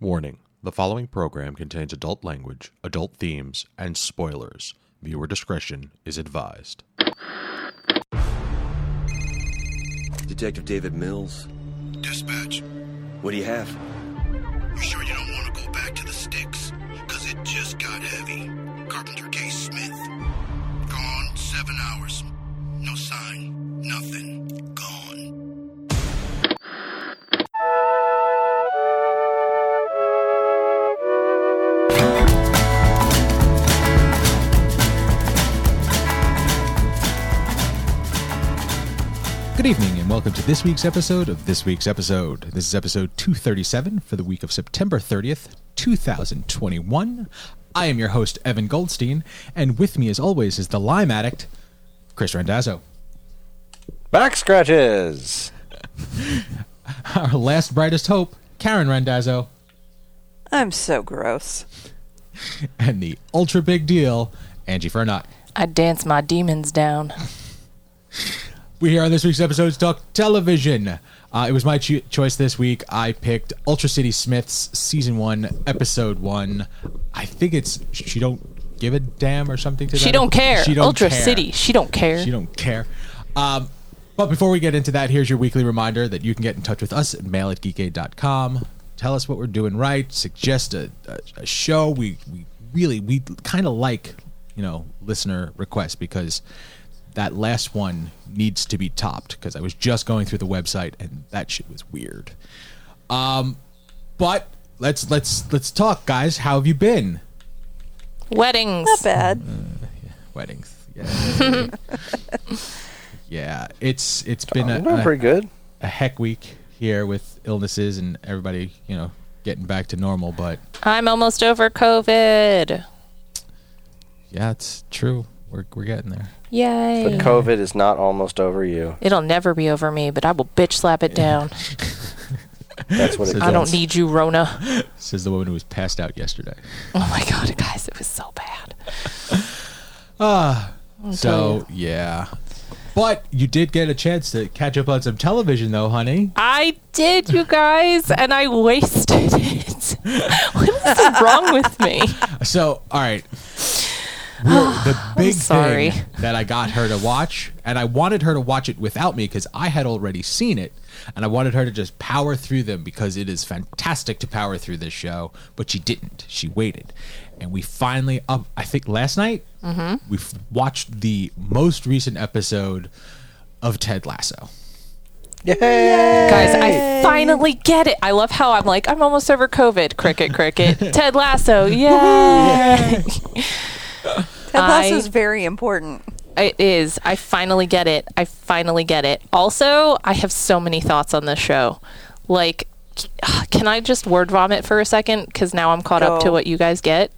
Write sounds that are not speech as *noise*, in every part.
Warning the following program contains adult language, adult themes, and spoilers. Viewer discretion is advised. Detective David Mills. Dispatch, What do you have? you sure you don't want to go back to the sticks? Cause it just got heavy. Carpenter K. Smith. Gone seven hours. No sign. Nothing. Good evening, and welcome to this week's episode of This Week's Episode. This is episode 237 for the week of September 30th, 2021. I am your host, Evan Goldstein, and with me, as always, is the Lime Addict, Chris Randazzo. Back scratches. *laughs* Our last brightest hope, Karen Randazzo, I'm so gross. and the ultra big deal, Angie Fernot. I dance my demons down. *laughs* We here on this week's episode talk television. Uh, it was my cho- choice this week. I picked Ultra City Smiths season one, episode one. I think it's she don't give a damn or something to that. She don't care. She don't Ultra care. City. She don't care. She don't care. Um, but before we get into that, here's your weekly reminder that you can get in touch with us at mail at geekade.com. Tell us what we're doing right. Suggest a, a, a show. We, we really, we kind of like, you know, listener requests because that last one needs to be topped because I was just going through the website and that shit was weird. Um, but let's let's let's talk, guys. How have you been? Weddings. Not bad. Weddings. Yeah. *laughs* yeah, it's it's been I'm a, doing a, pretty good. a heck week here with illnesses and everybody, you know, getting back to normal. But I'm almost over COVID. yeah, it's true. We're we're getting there. Yay. But COVID is not almost over you. It'll never be over me, but I will bitch slap it down. *laughs* That's what it I don't need you, Rona. Says the woman who was passed out yesterday. Oh my god, guys, it was so bad. Ah, So yeah, but you did get a chance to catch up on some television, though, honey. I did, you guys, and I wasted *laughs* it. what is wrong with me? So all right. We're- *gasps* the big sorry. thing that I got her to watch, and I wanted her to watch it without me because I had already seen it, and I wanted her to just power through them because it is fantastic to power through this show. But she didn't. She waited, and we finally up. I think last night Mm-hmm. we watched the most recent episode of Ted Lasso. Yay! Guys, I finally get it. I love how I'm like, I'm almost over COVID. Cricket, cricket. *laughs* Ted Lasso, yay! *laughs* Ted I- Lasso is very important. It is. I finally get it. I finally get it. Also, I have so many thoughts on this show. Like, *sighs* can I just word vomit for a second? Because now I'm caught up to what you guys get.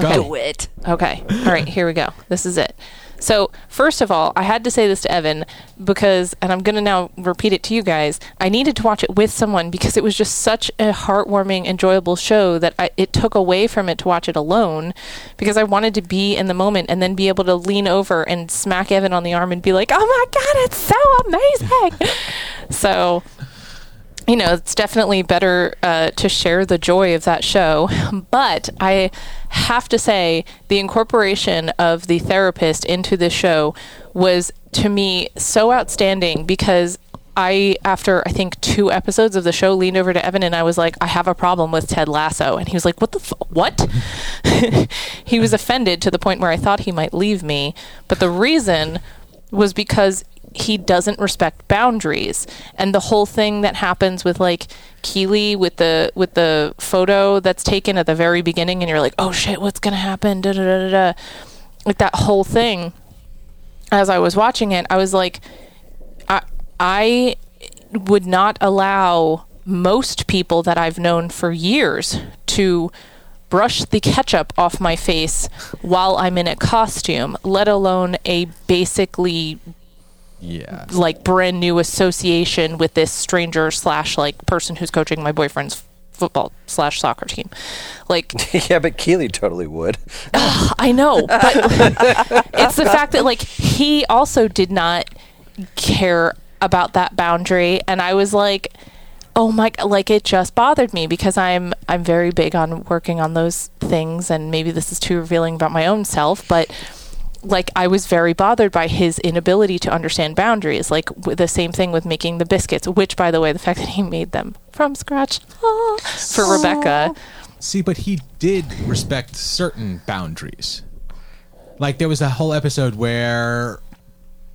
Go. Do it. Okay. All right, here we go. This is it. So, first of all, I had to say this to Evan because, and I'm going to now repeat it to you guys, I needed to watch it with someone because it was just such a heartwarming, enjoyable show that I, it took away from it to watch it alone because I wanted to be in the moment and then be able to lean over and smack Evan on the arm and be like, oh my God, it's so amazing. *laughs* so, you know, it's definitely better uh, to share the joy of that show. But I have to say, the incorporation of the therapist into this show was, to me, so outstanding because I, after I think two episodes of the show, leaned over to Evan and I was like, I have a problem with Ted Lasso. And he was like, What the f- what? *laughs* he was offended to the point where I thought he might leave me. But the reason was because he doesn't respect boundaries. And the whole thing that happens with like Keely with the with the photo that's taken at the very beginning and you're like oh shit what's gonna happen? Da da da da da. Like that whole thing as I was watching it I was like I I would not allow most people that I've known for years to brush the ketchup off my face while I'm in a costume, let alone a basically Yeah. like brand new association with this stranger slash like person who's coaching my boyfriend's football slash soccer team. Like *laughs* yeah, but Keely totally would. I know, but *laughs* it's the fact that like he also did not care about that boundary, and I was like, oh my like it just bothered me because I'm I'm very big on working on those things and maybe this is too revealing about my own self but like I was very bothered by his inability to understand boundaries like w- the same thing with making the biscuits which by the way the fact that he made them from scratch. Ah, *laughs* for Rebecca. See, but he did respect certain boundaries. Like there was a whole episode where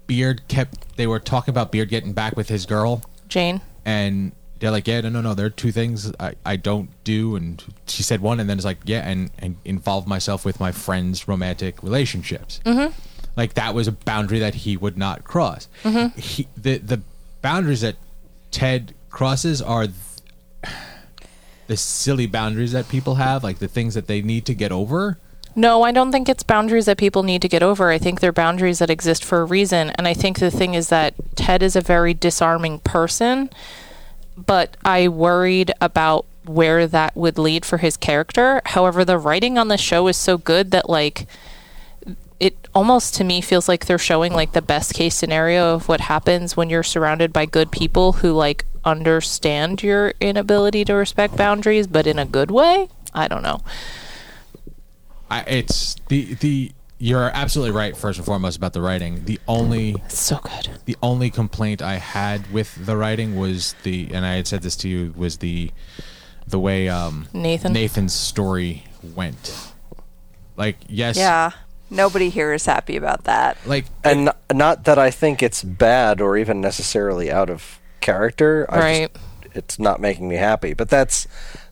Beard kept they were talking about Beard getting back with his girl. Jane. And they're like, Yeah, no no no, there are two things I, I don't do and she said one and then it's like, Yeah, and, and involve myself with my friends' romantic relationships. Mm-hmm. Like that was a boundary that he would not cross. Mm-hmm. He, the the boundaries that Ted crosses are *sighs* the silly boundaries that people have, like the things that they need to get over. No, I don't think it's boundaries that people need to get over. I think they're boundaries that exist for a reason. And I think the thing is that Ted is a very disarming person, but I worried about where that would lead for his character. However, the writing on the show is so good that, like, it almost to me feels like they're showing like the best case scenario of what happens when you're surrounded by good people who like understand your inability to respect boundaries but in a good way i don't know I, it's the the you're absolutely right. First and foremost about the writing. The only it's so good the only complaint I had with the writing was the, and I had said this to you, was the the way um, Nathan? Nathan's story went. Like yes, Yeah. Nobody here is happy about that. like And n- not that I think it's bad or even necessarily out of character. I Right. Just, it's not making me happy, but that's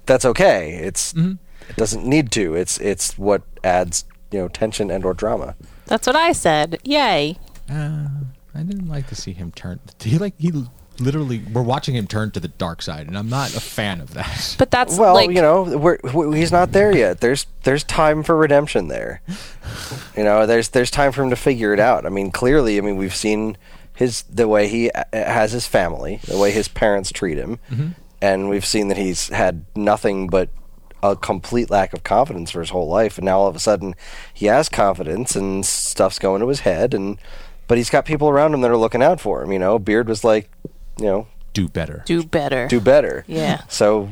that's okay. It's it doesn't need to. It's it's what adds you know tension and or drama. that's what i said yay uh, I didn't like to see him turn. He like he literally we're watching him turn to the dark side, and I'm not a fan of that. but that's Well, like you know, we're, we he's not there yet. There's there's time for redemption there. You know, there's there's time for him to figure it out. I mean, clearly, I mean, we've seen his the way he uh, has his family, the way his parents treat him, and we've seen that he's had nothing but a complete lack of confidence for his whole life, and now all of a sudden he has confidence and stuff's going to his head, and but he's got people around him that are looking out for him. You know, Beard was like, you know, Do better. do better do better. Yeah. *laughs* So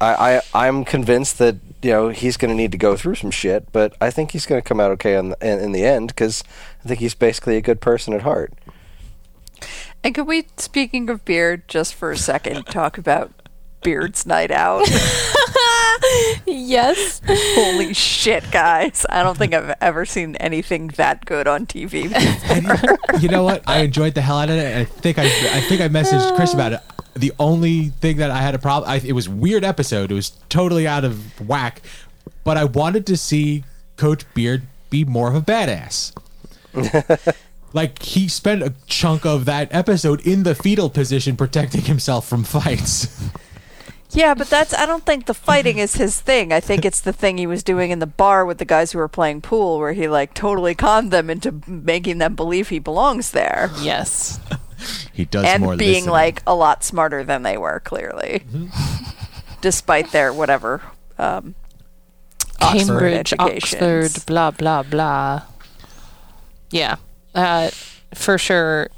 I, I I'm convinced that you know he's going to need to go through some shit, but I think he's going to come out okay in the, in, in the end because I think he's basically a good person at heart. And could we, speaking of beard, just for a second, talk about Beard's Night Out? *laughs* *laughs* yes Holy shit, guys. I don't think I've ever seen anything that good on TV. *laughs* And you know what? I enjoyed the hell out of it. And I think I, I think I messaged Chris about it. The only thing that I had a problem, I, it was weird episode. It was totally out of whack. But I wanted to see Coach Beard be more of a badass. *laughs* like he spent a chunk of that episode in the fetal position, protecting himself from fights. Yeah, but that's I don't think the fighting is his thing. I think it's the thing he was doing in the bar with the guys who were playing pool where he like totally conned them into making them believe he belongs there. yes He does more and being this. like a lot smarter than they were, clearly. Despite their whatever um Oxford Cambridge, educations. Oxford, blah blah blah. Yeah, uh, for sure.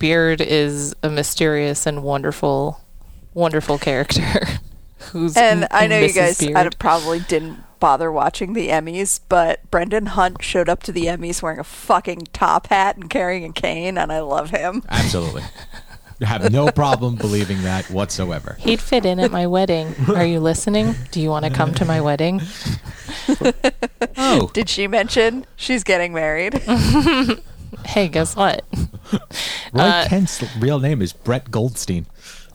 Beard is a mysterious and wonderful, wonderful character. *laughs* Who's And I know you guys I Beard. probably didn't bother watching the Emmys, but Brendan Hunt showed up to the Emmys wearing a fucking top hat and carrying a cane, and I love him. Absolutely. I *laughs* have no problem believing that whatsoever. He'd fit in at my wedding. Are you listening? Do you want to come to my wedding? *laughs* Oh, Did she mention she's getting married? Hey, guess what? Roy Uh, Kent's real name is Brett Goldstein.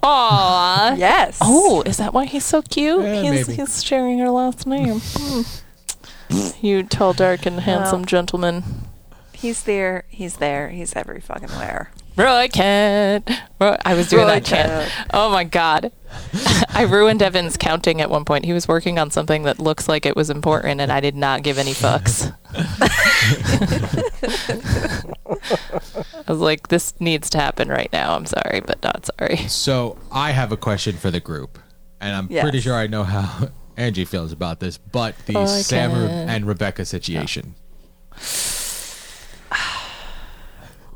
Aw. yes. Oh, is that why he's so cute? Yeah, he's, maybe. he's sharing her last name. Hmm. you tall, dark, and handsome Well. gentleman. He's there. He's there. He's every fucking where. Roy Kent. Roy, I was doing Roy that chant. Kent. Oh my god. *laughs* I ruined Evan's counting at one point. He was working on something that looks like it was important, and I did not give any fucks. *laughs* I was like, this needs to happen right now. I'm sorry, but not sorry. So I have a question for the group, and I'm Yes. pretty sure I know how *laughs* Angie feels about this. But the Oh, Sam can. and Rebecca situation.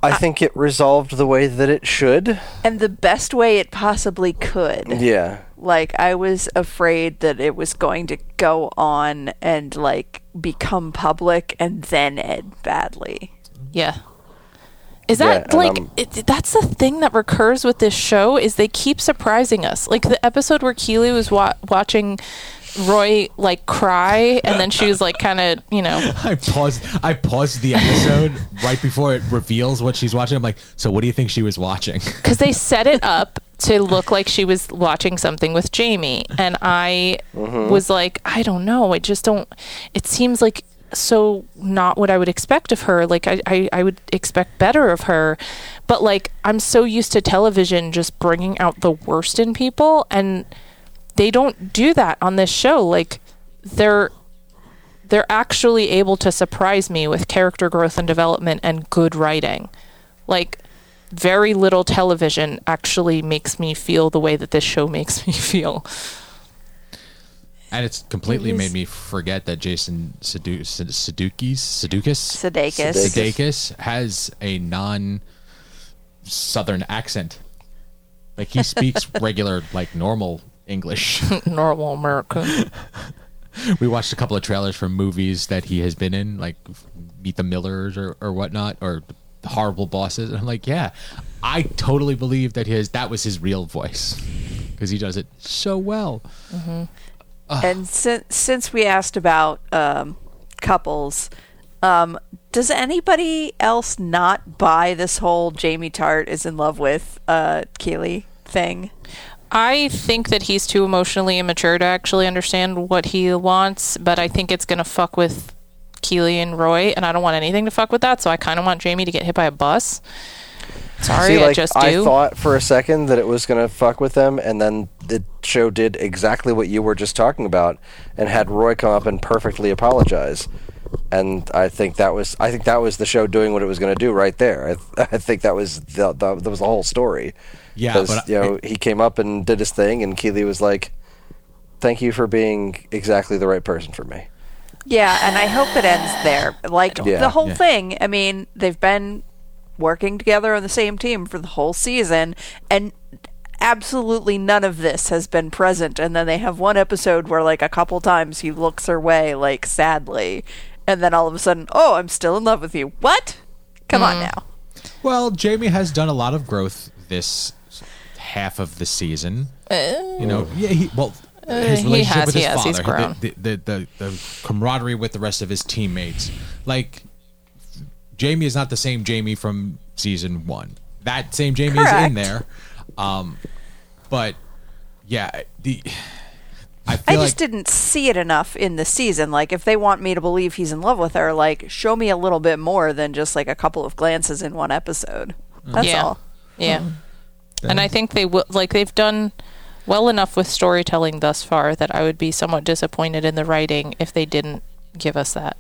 I think it resolved the way that it should. And the best way it possibly could. Yeah. Like I was afraid that it was going to go on and like become public and then end badly. Yeah. Is that and like it, that's the thing that recurs with this show is they keep surprising us. Like the episode where Keely was wa- watching Roy like cry and then she was like kind of, you know, *laughs* I paused. I paused the episode right before it reveals what she's watching. I'm like, so what do you think she was watching? *laughs* because they set it up to look like she was watching something with Jamie, and I mm-hmm. was like, I don't know, I just don't. It seems like so not what I would expect of her. Like I, I, I would expect better of her, but like I'm so used to television just bringing out the worst in people, and they don't do that on this show. Like they're they're actually able to surprise me with character growth and development and good writing. Like very little television actually makes me feel the way that this show makes me *laughs* feel. And it's completely It is- made me forget that Jason Sudeikis, Sudeikis, Sudeikis, Sudeikis. Sudeikis has a non-southern accent. Like he speaks *laughs* regular, like normal English. *laughs* Normal American. *laughs* we watched a couple of trailers from movies that he has been in, like Meet the Millers or, or whatnot, or The Horrible Bosses. And I'm like, yeah, I totally believe that his that was his real voice because he does it so well. And since since we asked about um, couples, um, does anybody else not buy this whole Jamie Tartt is in love with uh, Keely thing? I think that he's too emotionally immature to actually understand what he wants, but I think it's going to fuck with Keely and Roy, and I don't want anything to fuck with that, so I kind of want Jamie to get hit by a bus. Sorry, See, like, I just I thought for a second that it was going to fuck with them, and then the show did exactly what you were just talking about, and had Roy come up and perfectly apologize. And I think that was I think that was the show doing what it was going to do right there. I, th- *laughs* I think that was the, the that was the whole story. Yeah, 'Cause, but you know he came up and did his thing, and Keely was like, "Thank you for being exactly the right person for me." Yeah, and I hope it ends there. Like Yeah. the whole Yeah. thing. I mean, they've been working together on the same team for the whole season, and absolutely none of this has been present. And then they have one episode where, like, a couple times he looks her way, like, sadly, and then all of a sudden, oh, I'm still in love with you. What? Come on now. Well, Jamie has done a lot of growth this half of the season. you know, yeah, he well. His he relationship has, with his has, he's father, grown. The, the, the, the camaraderie with the rest of his teammates. Like, Jamie is not the same Jamie from season one. That same Jamie is in there. Um, but yeah, the I I just like didn't see it enough in the season. Like, if they want me to believe he's in love with her, like, show me a little bit more than just like a couple of glances in one episode. Mm. That's yeah. all. Yeah. Mm. And I think they will like they've done well enough with storytelling thus far that I would be somewhat disappointed in the writing if they didn't give us that.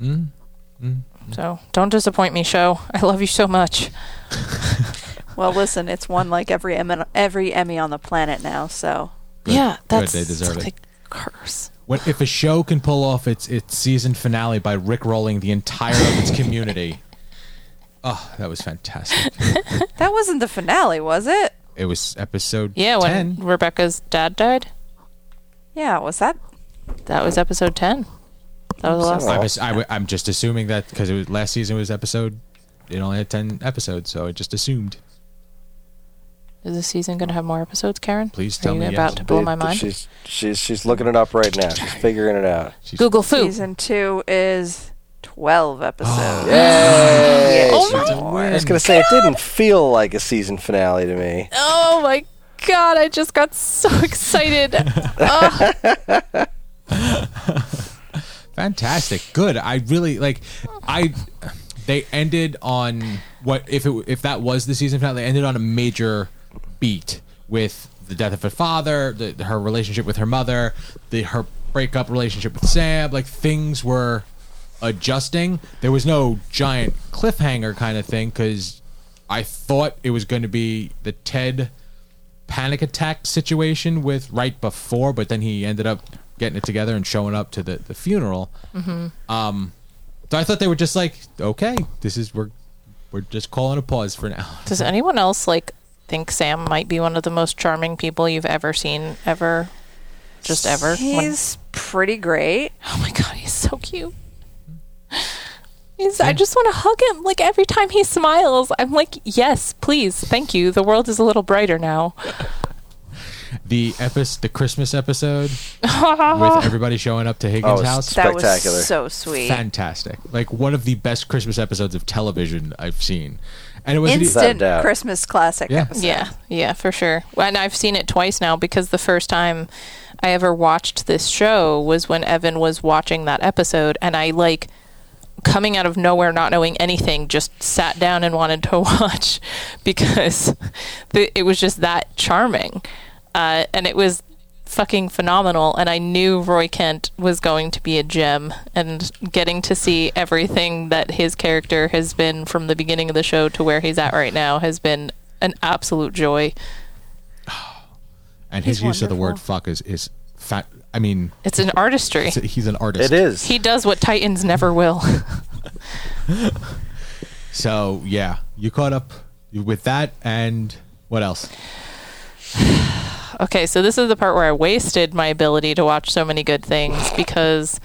Mm. mm. So don't disappoint me, show. I love you so much. *laughs* Well, listen, it's won like every Emmy, every Emmy on the planet now. So Yeah, Good, that's they deserve it's it. a curse. What if a show can pull off its its season finale by rickrolling the entire of its community? Oh, *laughs* that was fantastic. *laughs* that wasn't the finale, was it? It was episode Yeah, when 10. Rebecca's dad died, Yeah, was that? that was episode ten. That was the last. I was, I, w- I'm just assuming that because it was last season was episode, it only had 10 episodes, so I just assumed. Is this season going to have more episodes, Karen? Please Are tell you me about yes. to blow my mind? She's she's she's looking it up right now. She's *laughs* figuring it out. She's- Google food. Season two is twelve episodes. *gasps* Yay! Oh She- my I was gonna say it didn't feel like a season finale to me. Oh my god, I just got so *laughs* excited. oh, *laughs* Fantastic. Good. I really like I they ended on what if it if that was the season finale, they ended on a major beat with the death of her father, the, her relationship with her mother, the her breakup relationship with Sam, like things were adjusting. There was no giant cliffhanger kind of thing cuz I thought it was going to be the Ted panic attack situation with right before, but then he ended up getting it together and showing up to the, the funeral. Um, so I thought they were just like, okay, this is we're we're just calling a pause for now. Does anyone else like think Sam might be one of the most charming people you've ever seen ever? Just ever? When- He's pretty great. *laughs* oh my god, he's so cute. He's, I just want to hug him. Like every time he smiles, I'm like, yes, please, thank you. The world is a little brighter now. *laughs* The episode, the Christmas episode with *laughs* everybody showing up to Higgins' Oh, house. That Spectacular. was so sweet. Fantastic. Like one of the best Christmas episodes of television I've seen. And it was Instant doubt. Christmas classic Yeah. episode. Yeah, yeah, for sure. And I've seen it twice now because the first time I ever watched this show was when Evan was watching that episode, and I like coming out of nowhere, not knowing anything, just sat down and wanted to *laughs* watch because the, it was just that charming, uh, and it was fucking phenomenal. And I knew Roy Kent was going to be a gem, and getting to see everything that his character has been from the beginning of the show to where he's at right now has been an absolute joy. and his He's use of the word fuck is is fat. I mean, It's an artistry. it's- he's an artist. It is. He does what Titans never will. *laughs* So yeah, you caught up with that, and what else? *sighs* *sighs* *sighs* okay, so this is the part where I wasted my ability to watch so many good things *sighs* because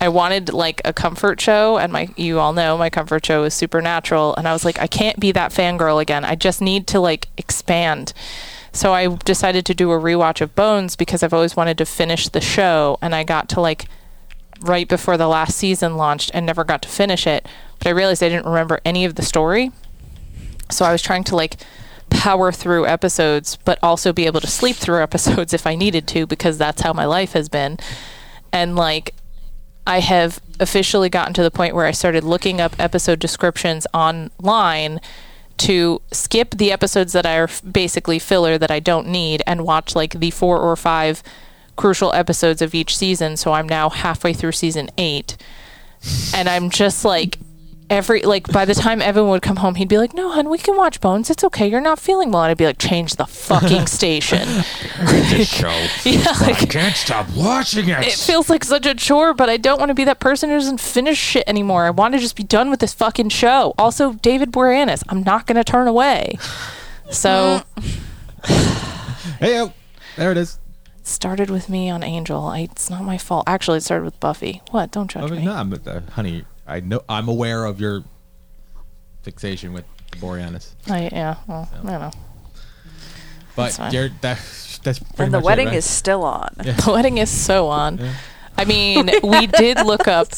I wanted like a comfort show, and my you all know my comfort show is Supernatural, and I was like, I can't be that fangirl again. I just need to like expand. So I decided to do a rewatch of Bones because I've always wanted to finish the show, and I got to like right before the last season launched and never got to finish it. But I realized I didn't remember any of the story. So I was trying to like power through episodes, but also be able to sleep through *laughs* episodes if I needed to, because that's how my life has been. And like, I have officially gotten to the point where I started looking up episode descriptions online to skip the episodes that are basically filler that I don't need and watch like the four or five crucial episodes of each season. So I'm now halfway through season eight. And I'm just like, every like by the time Evan would come home, he'd be like, "No, hon, we can watch Bones. It's okay. You're not feeling well." And I'd be like, "Change the fucking *laughs* station." show. *laughs* yeah, I like can't stop watching it. it feels like such a chore, but I don't want to be that person who doesn't finish shit anymore. I want to just be done with this fucking show. Also, David Boreanaz, I'm not going to turn away. So *laughs* hey, yo, there it is. started with me on Angel. I, it's not my fault. Actually, it started with Buffy. What? Don't judge I mean, me. no, I'm, uh, honey, I know I'm aware of your fixation with Boreanaz, oh, I, yeah, well, I don't know. but That's fine. you're, that that's pretty And the much it, wedding right? is still on. The wedding is so on. I mean, we did look up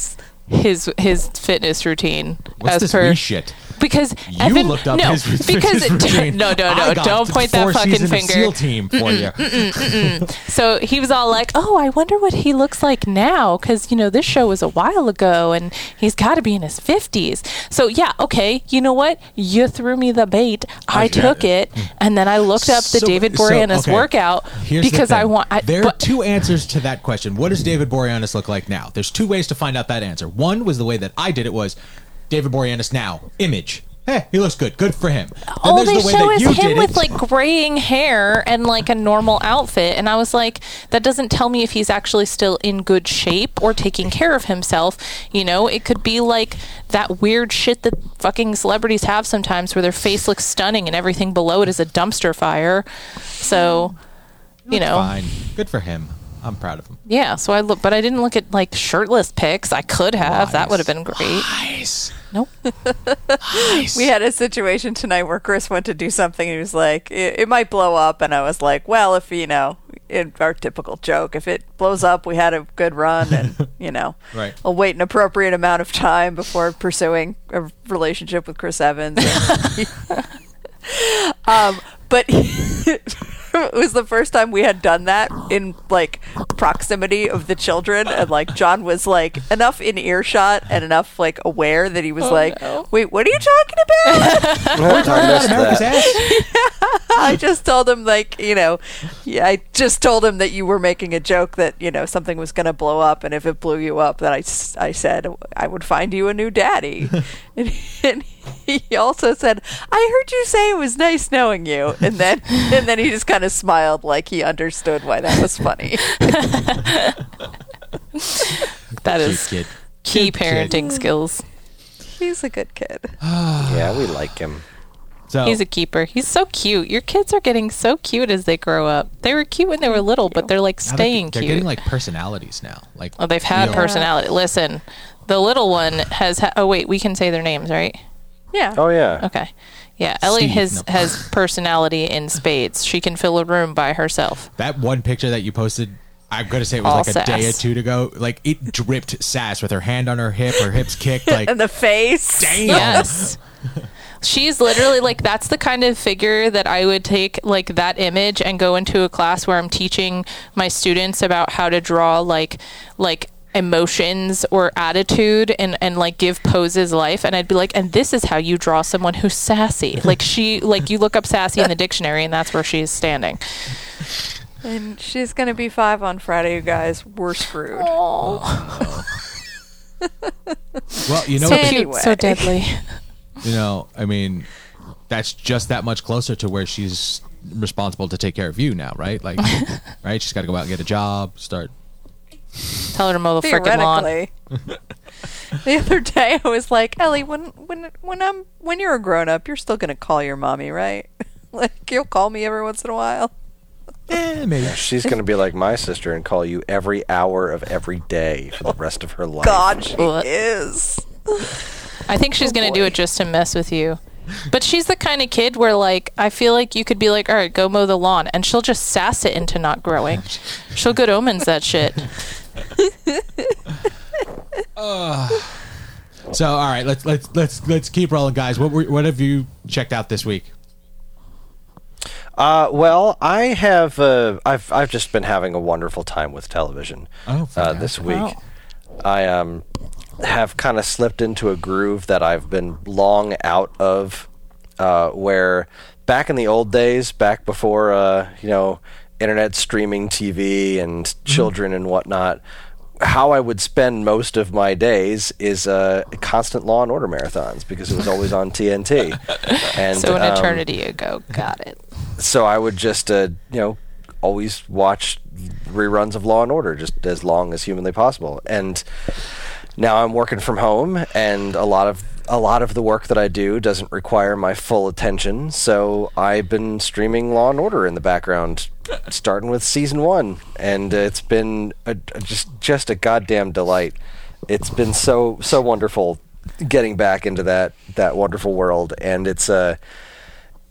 his his fitness routine What's as this per wee shit? Because You Evan looked up no his, because *laughs* *laughs* routine. no no no don't point that fucking finger. SEAL team for you. *laughs* So he was all like, "Oh, I wonder what he looks like now cuz you know this show was a while ago and he's got to be in his 50s." So yeah, okay, you know what? You threw me the bait. I Okay. took it mm. and then I looked up the So- David so, Boreanaz okay. workout Here's because I want I, there are two answers to that question. What does David Boreanaz look like now? There's two ways to find out that answer. One was the way that I did it was David Boreanaz now image. Hey, he looks good. Good for him. Then all they the way show that is you him with it. like graying hair and like a normal outfit and i was like that doesn't tell me if he's actually still in good shape or taking care of himself you know it could be like that weird shit that fucking celebrities have sometimes where their face looks stunning and everything below it is a dumpster fire so you know fine. Good for him. I'm proud of him. yeah so i look but i didn't look at like shirtless pics i could have that would have been great Nice. Nope We had a situation tonight where Chris went to do something and he was like, it, it might blow up. And I was like, well, if, you know, in our typical joke, if it blows up, we had a good run and, *laughs* you know, Right. I'll wait an appropriate amount of time before pursuing a relationship with Chris Evans. *laughs* *laughs* Um, but was the first time we had done that in like proximity of the children and like John was like enough in earshot and enough like aware that he was oh, like no. wait what are you talking about *laughs* I missed America's ass. *laughs* I just told him like you know yeah I just told him that you were making a joke that you know something was going to blow up and if it blew you up that I I said I would find you a new daddy and, *laughs* and he *laughs* also said I heard you say it was nice knowing you and then *laughs* and then he just kind of smiled like he understood why that was funny *laughs* that is Cute kid. key Cute kid. parenting skills He's a good kid. *sighs* yeah, we like him. So He's a keeper. He's so cute. Your kids are getting so cute as they grow up. They were cute when they were little, but they're like now they're- staying they're cute. getting like personalities now. Like oh, they've had real- personality. Listen, the little one has. Ha- oh wait, we can say their names, right? Yeah. Oh yeah. Okay. Yeah, Ellie Steve, has no. has *laughs* personality in spades. She can fill a room by herself. That one picture that you posted, I'm gonna say it was All like a day or sass. two ago. Like it *laughs* dripped sass with her hand on her hip, her hips kicked. Like *laughs* And the face. damn. Yes. She's literally like that's the kind of figure that I would take like that image and go into a class where I'm teaching my students about how to draw like like emotions or attitude and and like give poses life and I'd be like and this is how you draw someone who's sassy. *laughs* Like she like you look up sassy in the dictionary and that's where she's standing. And she's gonna be five on Friday, you guys. We're screwed. *laughs* Well, you know, So what? cute, so deadly. you know, I mean, that's just that much closer to where she's responsible to take care of you now, right? Like, *laughs* right? She's got to go out and get a job, start. Tell her to mow the frickin' lawn. *laughs* The other day, I was like, Ellie, when when when I'm when you're a grown up, you're still gonna call your mommy, right? *laughs* like you'll call me every once in a while. Eh, maybe. She's gonna be like my sister and call you every hour of every day for the rest of her life. God, she What? is. I think she's gonna do it just to mess with you. But she's the kind of kid where, like, I feel like you could be like, "All right, go mow the lawn," and she'll just sass it into not growing. *laughs* She'll good omens that shit. *laughs* So, all right, let's let's let's let's keep rolling, guys. What were, what have you checked out this week? Uh, well, I have. Uh, I've I've just been having a wonderful time with television. Oh, uh, this week, Wow. I um have kind of slipped into a groove that I've been long out of. Uh, where back in the old days, back before uh, you know internet streaming TV and children and whatnot. How I would spend most of my days is uh, constant Law and Order marathons because it was always on TNT. *laughs* And So an um, eternity ago, got it. so I would just, uh, you know, always watch reruns of Law and Order just as long as humanly possible. And now I'm working from home, and a lot of a lot of the work that I do doesn't require my full attention. So I've been streaming Law and Order in the background, starting with season one, and uh, it's been a, just just a goddamn delight. It's been so so wonderful getting back into that that wonderful world, and it's uh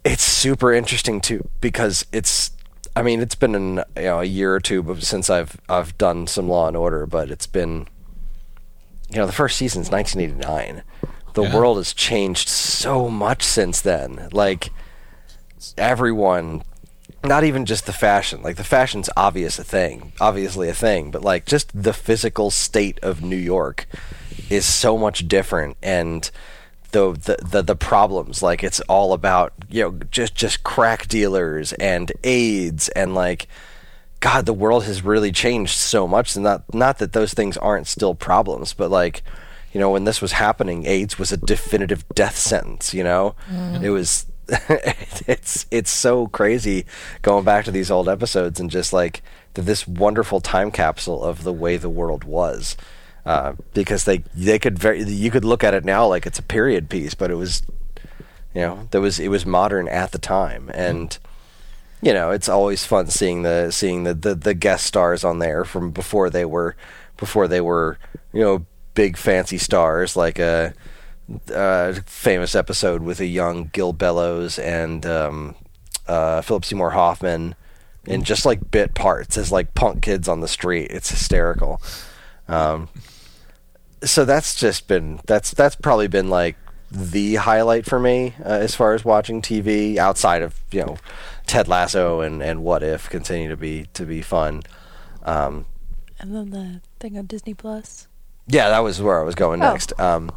it's super interesting too because it's I mean it's been an, you know a year or two since I've I've done some Law and Order, but it's been you know the first season's 1989. The Yeah. world has changed so much since then. Like everyone not even just the fashion. Like the fashion's obvious a thing, obviously a thing, but like just the physical state of New York is so much different and the, the the the problems like it's all about you know just just crack dealers and AIDS and like god the world has really changed so much and not not that those things aren't still problems but like you know when this was happening AIDS was a definitive death sentence you know mm. it was *laughs* it's it's so crazy going back to these old episodes and just like th- this wonderful time capsule of the way the world was uh, because they they could very you could look at it now like it's a period piece but it was you know there was it was modern at the time. And you know it's always fun seeing the seeing the, the the guest stars on there from before they were before they were you know big fancy stars like a, a famous episode with a young Gil Bellows and um, uh, Philip Seymour Hoffman in just like bit parts as like punk kids on the street. It's hysterical. Um, so that's just been that's that's probably been like the highlight for me uh, as far as watching TV outside of you know Ted Lasso and, and What If continue to be to be fun. Um, And then the thing on Disney Plus. yeah, that was where I was going Oh. next. Um,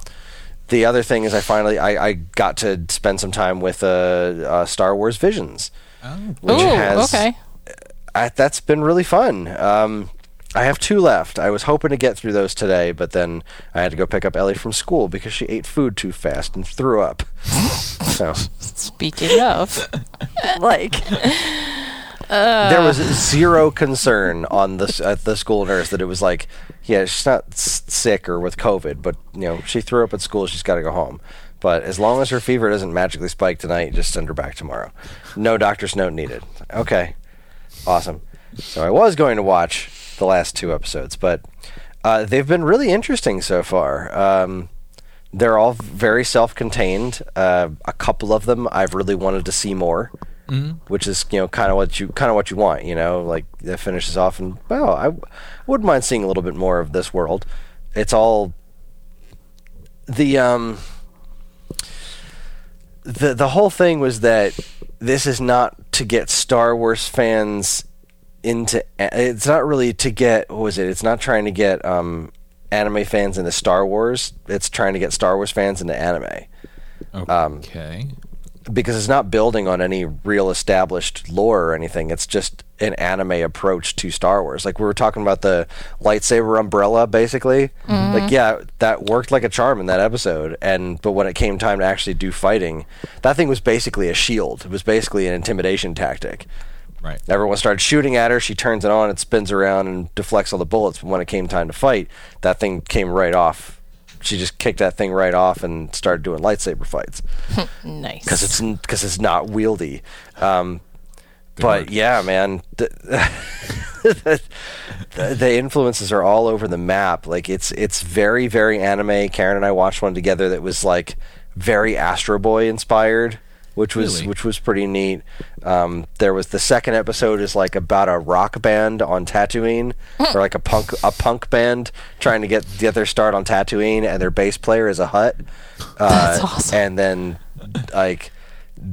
the other thing is I finally I, I got to spend some time with uh, uh, Star Wars Visions, Oh, which Ooh, has okay. I, that's been really fun. Um, I have two left. I was hoping to get through those today, but then I had to go pick up Ellie from school because she ate food too fast and threw up. *laughs* so Speaking of, *laughs* Like, uh. there was zero concern on the at the school nurse that it was like Yeah, she's not sick or with COVID, but you know she threw up at school. She's got to go home. But as long as her fever doesn't magically spike tonight, just send her back tomorrow. No doctor's note needed. Okay, awesome. So I was going to watch the last two episodes, but uh, they've been really interesting so far. Um, they're all very self-contained. Uh, a couple of them I've really wanted to see more, which is you know kind of what you kind of what you want. You know, like that finishes off, and well, I w- wouldn't mind seeing a little bit more of this world. It's all the um the the whole thing was that this is not to get Star Wars fans into it's not really to get what was it it's not trying to get um anime fans into Star Wars it's trying to get Star Wars fans into anime Um, Okay. Because it's not building on any real established lore or anything it's just an anime approach to Star Wars like we were talking about the lightsaber umbrella basically mm-hmm. like yeah that worked like a charm in that episode and but when it came time to actually do fighting that thing was basically a shield it was basically an intimidation tactic Right. Everyone started shooting at her. She turns it on, it spins around and deflects all the bullets. But when it came time to fight, that thing came right off. She just kicked that thing right off and started doing lightsaber fights *laughs* Nice. because it's because it's not wieldy. Um, but yeah, man, the, *laughs* the, the influences are all over the map. Like it's it's very very anime. Karen and I watched one together that was like very Astro Boy inspired, which was Really? which was pretty neat. Um, there was the second episode is like about a rock band on Tatooine, or like a punk a punk band trying to get get their start on Tatooine, and their bass player is a Hutt. *laughs* Uh, That's awesome. And then like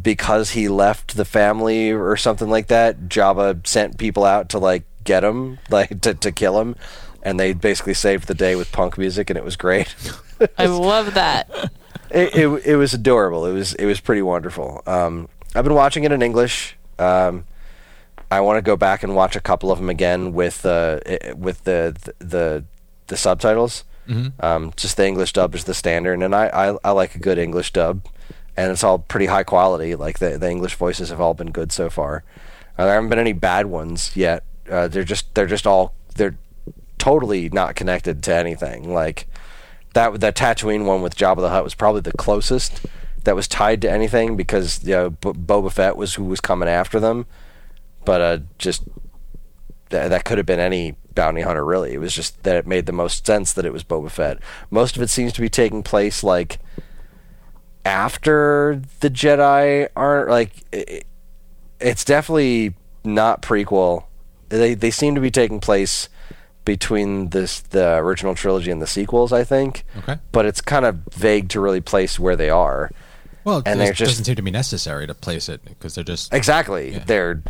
because he left the family or something like that, Jabba sent people out to like get him, *laughs* like to, to kill him, and they basically saved the day with punk music, and it was great. *laughs* I love that. It, it it was adorable. It was it was pretty wonderful. Um, I've been watching it in English. Um, I want to go back and watch a couple of them again with uh, with the the the subtitles. Um, just the English dub is the standard, and I, I I like a good English dub, and it's all pretty high quality. Like the the English voices have all been good so far. Uh, there haven't been any bad ones yet. Uh, they're just they're just all they're totally not connected to anything. Like that that Tatooine one with Jabba the Hutt was probably the closest that was tied to anything because you know B- Boba Fett was who was coming after them, but uh, just th- that could have been any bounty hunter really. It was just that it made the most sense that it was Boba Fett. Most of it seems to be taking place like after the Jedi aren't like it, it's definitely not prequel. They they seem to be taking place between this the original trilogy and the sequels, I think. Okay. But it's kind of vague to really place where they are. Well, And it just- doesn't seem to be necessary to place it because they're just Exactly. Yeah. They're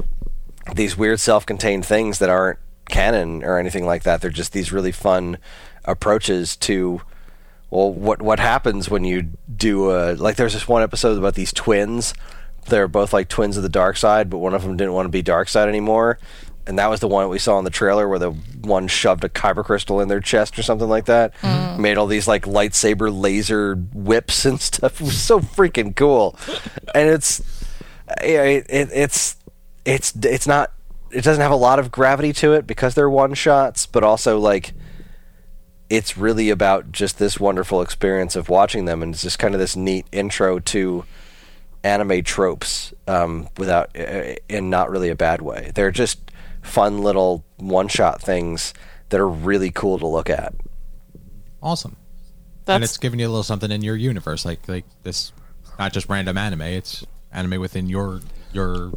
these weird self-contained things that aren't canon or anything like that. They're just these really fun approaches to well, what what happens when you do a like? There's this one episode about these twins. They're both like twins of the dark side, but one of them didn't want to be dark side anymore. And that was the one that we saw in the trailer where the one shoved a kyber crystal in their chest or something like that. Made all these like lightsaber laser whips and *laughs* stuff. It was so freaking cool. And it's yeah, it, it, it's it's it's not it doesn't have a lot of gravity to it because they're one shots, but also like it's really about just this wonderful experience of watching them, and it's just kind of this neat intro to anime tropes um, without uh, in not really a bad way. They're just fun little one shot things that are really cool to look at. awesome. and it's giving you a little something in your universe, like like this, not just random anime. It's anime within your your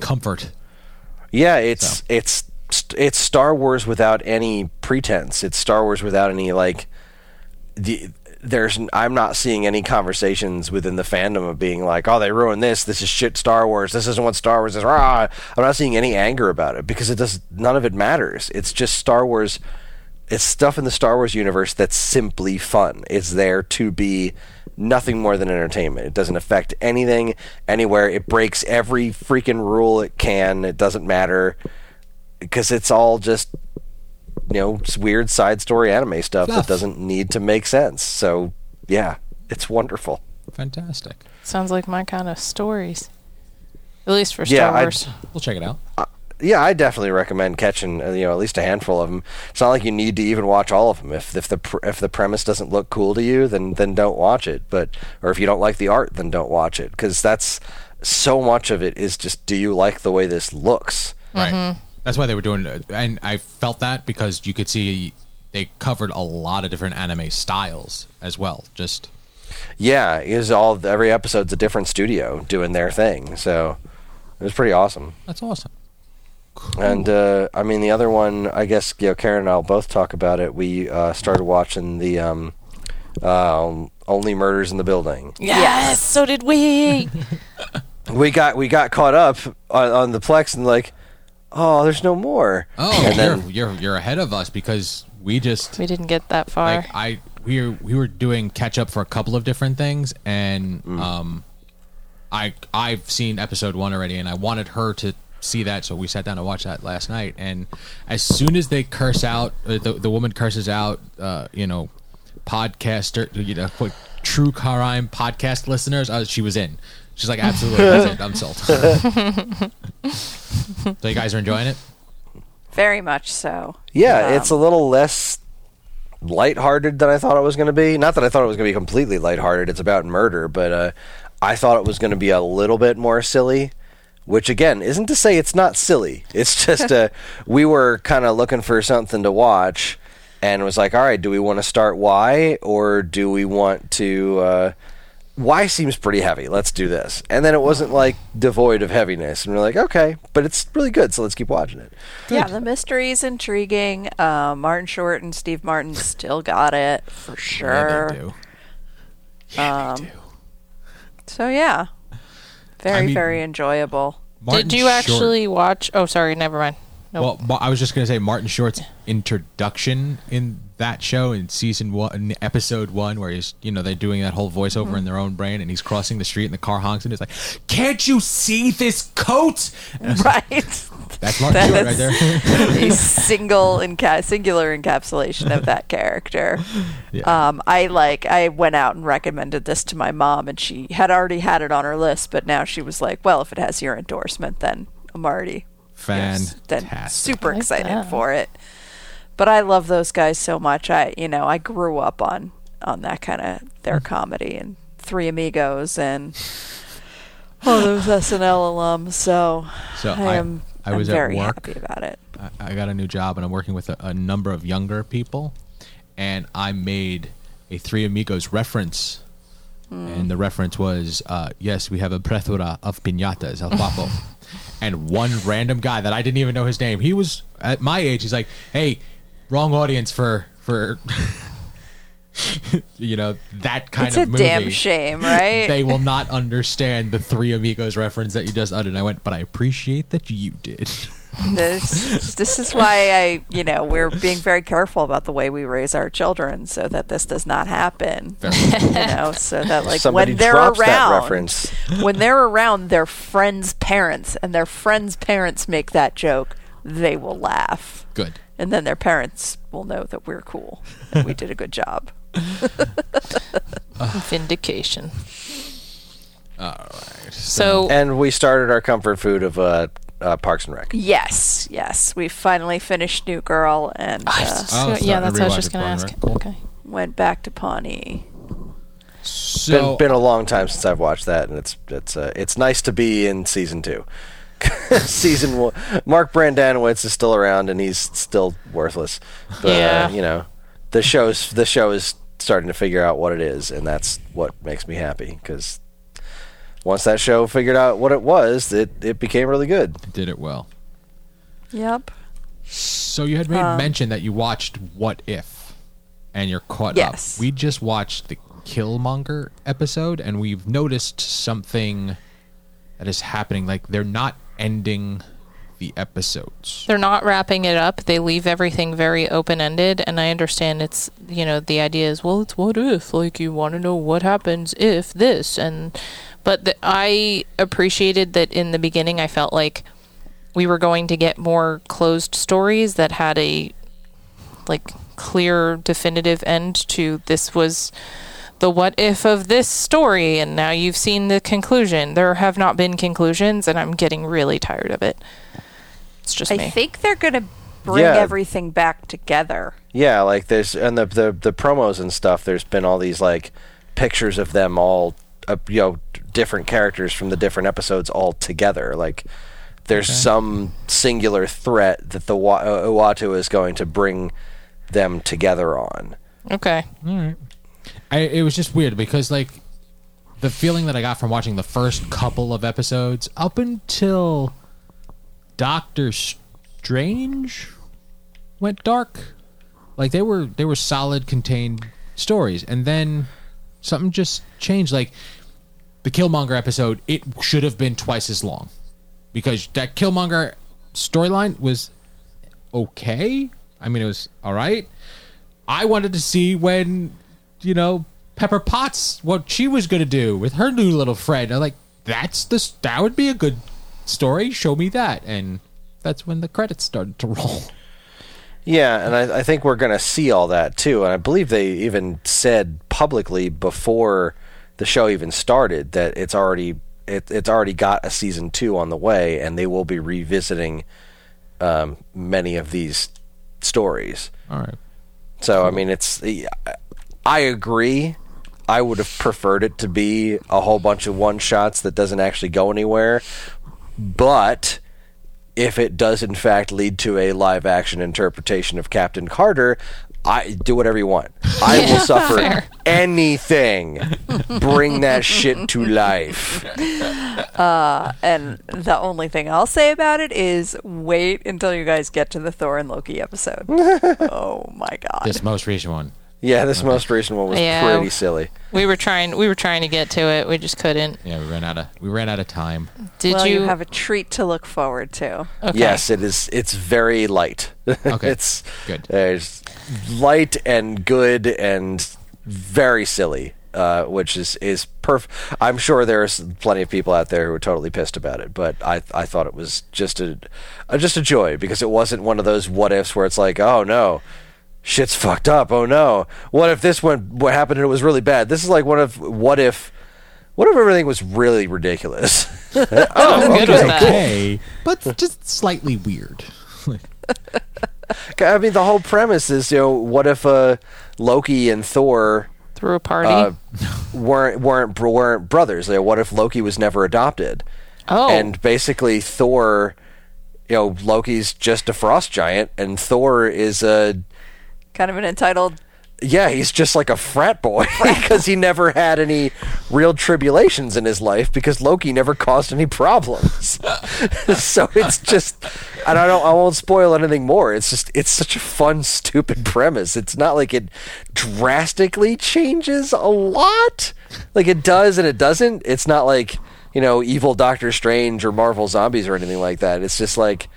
comfort. Yeah, it's So. it's it's Star Wars without any pretense. It's Star Wars without any like the there's I'm not seeing any conversations within the fandom of being like, oh, they ruined this. This is shit Star Wars. This isn't what Star Wars is. Rah. I'm not seeing any anger about it because it does none of it matters. It's just Star Wars. It's stuff in the Star Wars universe that's simply fun. It's there to be nothing more than entertainment. It doesn't affect anything anywhere. It breaks every freaking rule it can. It doesn't matter because it's all just you know weird side story anime stuff Fluff. that doesn't need to make sense. So yeah, it's wonderful. Fantastic. sounds like my kind of stories. At least for Yeah, Star I- Wars. We'll check it out. yeah, I definitely recommend catching uh, you know at least a handful of them. It's not like you need to even watch all of them. If if the pr- if the premise doesn't look cool to you, then then don't watch it. But or if you don't like the art, then don't watch it because that's so much of it is just do you like the way this looks? Right. That's why they were doing it. And I felt that because you could see they covered a lot of different anime styles as well. Just Yeah, is all every episode's a different studio doing their thing. So it was pretty awesome. that's awesome. And uh, I mean, the other one, I guess you know, Karen and I'll both talk about it. We uh, started watching the um, uh, Only Murders in the Building. Yes, so did we. *laughs* We got we got caught up on, on the Plex and like, oh, there's no more. Oh, and then you're, you're you're ahead of us because we just we didn't get that far. like I we were we were doing catch up for a couple of different things, and um, I I've seen episode one already, and I wanted her to see that, so we sat down to watch that last night. And as soon as they curse out, uh, the the woman curses out, uh, you know, podcaster, you know, quote, true crime podcast listeners, uh, she was in. She's like, absolutely, that's it. I'm sold. *laughs* so you guys are enjoying it? Very much so. yeah, Um, it's a little less lighthearted than I thought it was going to be. Not that I thought it was going to be completely lighthearted. It's about murder, but uh, I thought it was going to be a little bit more silly. Which again isn't to say it's not silly. It's just uh, *laughs* we were kind of looking for something to watch, and it was like, all right, do we want to start Y or do we want to? Uh, Y seems pretty heavy. Let's do this. And then it wasn't like devoid of heaviness, and we're like, okay, but it's really good, so let's keep watching it. Yeah, the mystery is intriguing. Uh, Martin Short and Steve Martin still got it for sure. Yeah, they do. Yeah, Um, so yeah, very I mean- very enjoyable. Martin did you Short- actually watch? Oh, sorry, never mind. Nope. Well, I was just going to say Martin Short's introduction in that show in season one, in episode one, where he's, you know, they're doing that whole voiceover Mm-hmm. in their own brain, and he's crossing the street, and the car honks, and it's like, "Can't you see this coat?" And I was like, Right. That's Martin Short right there. a *laughs* single enca- singular encapsulation of that character. *laughs* Yeah. Um, I like I went out and recommended this to my mom, and she had already had it on her list, but now she was like, "Well, if it has your endorsement, then I'm already yes, then Fantastic. super I like excited for it." But I love those guys so much. I you know I grew up on on that kind of their Mm. comedy and Three Amigos and all those *sighs* SNL alums. So So I I- am I I'm was at very work. happy about it. I, I got a new job, and I'm working with a, a number of younger people, and I made a Three Amigos reference. And the reference was, uh, yes, we have a plethora of piñatas, El Guapo. *laughs* and one random guy that I didn't even know his name, he was at my age, he's like, hey, wrong audience for, for *laughs* you know, that kind It's of a movie. damn shame, *laughs* right? They will not understand the Three Amigos reference that you just uttered. And I went, but I appreciate that you did. *laughs* this this is why I, you know, we're being very careful about the way we raise our children so that this does not happen. you know, so that like Somebody when they're around, reference. when they're around their friends' parents and their friends' parents make that joke, they will laugh. Good. And then their parents will know that we're cool. And we did a good job. *laughs* Vindication. All right. So, And we started our comfort food of uh, uh, Parks and Rec. Yes, yes. We finally finished New Girl and I was uh, just Oh, gonna- so yeah, that's what I was just going to Pawn ask. Rec. Cool. Okay. went back to Pawnee. So been been a long time since I've watched that, and it's it's uh, it's nice to be in season two. *laughs* season one, Mark Brendanawicz is still around, and he's still worthless. But, Yeah. uh, you know, the show's the show is starting to figure out what it is, and that's what makes me happy because once that show figured out what it was, it it became really good. did it well. Yep. So you had made Um, mention that you watched What If, and you're caught Yes. up. We just watched the Killmonger episode, and we've noticed something that is happening. Like they're not ending the episodes. They're not wrapping it up. They leave everything very open ended. And I understand it's, you know, the idea is, well, it's what if? Like, you want to know what happens if this. And, but the, I appreciated that in the beginning, I felt like we were going to get more closed stories that had a, like, clear, definitive end to this was the what if of this story. And now you've seen the conclusion. There have not been conclusions, and I'm getting really tired of it. It's just I me. think they're gonna bring Yeah. everything back together. Yeah, like there's and the, the the promos and stuff. There's been all these like pictures of them all, uh, you know, different characters from the different episodes all together. Like there's some singular threat that the Wa- uh, Uatu is going to bring them together on. okay. I, it was just weird because like the feeling that I got from watching the first couple of episodes up until Doctor Strange went dark, like they were they were solid contained stories, and then something just changed. Like the Killmonger episode, it should have been twice as long because that Killmonger storyline was okay. I mean, it was all right. I wanted to see when, you know, Pepper Potts what she was going to do with her new little friend. I'm like, that's the that would be a good story. Show me that, and that's when the credits started to roll. Yeah, and I, I think we're going to see all that too. And I believe they even said publicly before the show even started that it's already it, it's already got a season two on the way, and they will be revisiting um, many of these stories. All right. So I mean, it's I agree. I would have preferred it to be a whole bunch of one shots that doesn't actually go anywhere, but if it does in fact lead to a live action interpretation of Captain Carter, I do whatever you want. I will suffer fair. anything. Bring that shit to life. Uh, and the only thing I'll say about it is wait until you guys get to the Thor and Loki episode. *laughs* oh my god. This most recent one. Yeah, this most recent one was Yeah. pretty silly. We were trying. We were trying to get to it. We just couldn't. Yeah, we ran out of we ran out of time. Did well, you? you have a treat to look forward to. okay. Yes, it is. It's very light. *laughs* Okay. it's Good. There's light and good and very silly, uh, which is is perf. I'm sure there's plenty of people out there who are totally pissed about it, but I I thought it was just a, uh, just a joy because it wasn't one of those what ifs where it's like, oh no. Shit's fucked up. Oh no! What if this went? What happened and it was really bad? This is like one of what if, what if everything was really ridiculous? I'm *laughs* oh, good with that. Okay, but just slightly weird. *laughs* I mean, the whole premise is, you know, what if uh, Loki and Thor threw a party. uh, weren't weren't weren't brothers? Like, what if Loki was never adopted? oh. And basically, Thor, you know, Loki's just a frost giant, and Thor is a Kind of an entitled yeah, he's just like a frat boy *laughs* because he never had any real tribulations in his life because Loki never caused any problems. *laughs* so it's just, and I don't, I won't spoil anything more. It's just, it's such a fun, stupid premise. It's not like it drastically changes a lot. Like it does and it doesn't. It's not like you know, evil Doctor Strange or Marvel Zombies or anything like that. It's just like.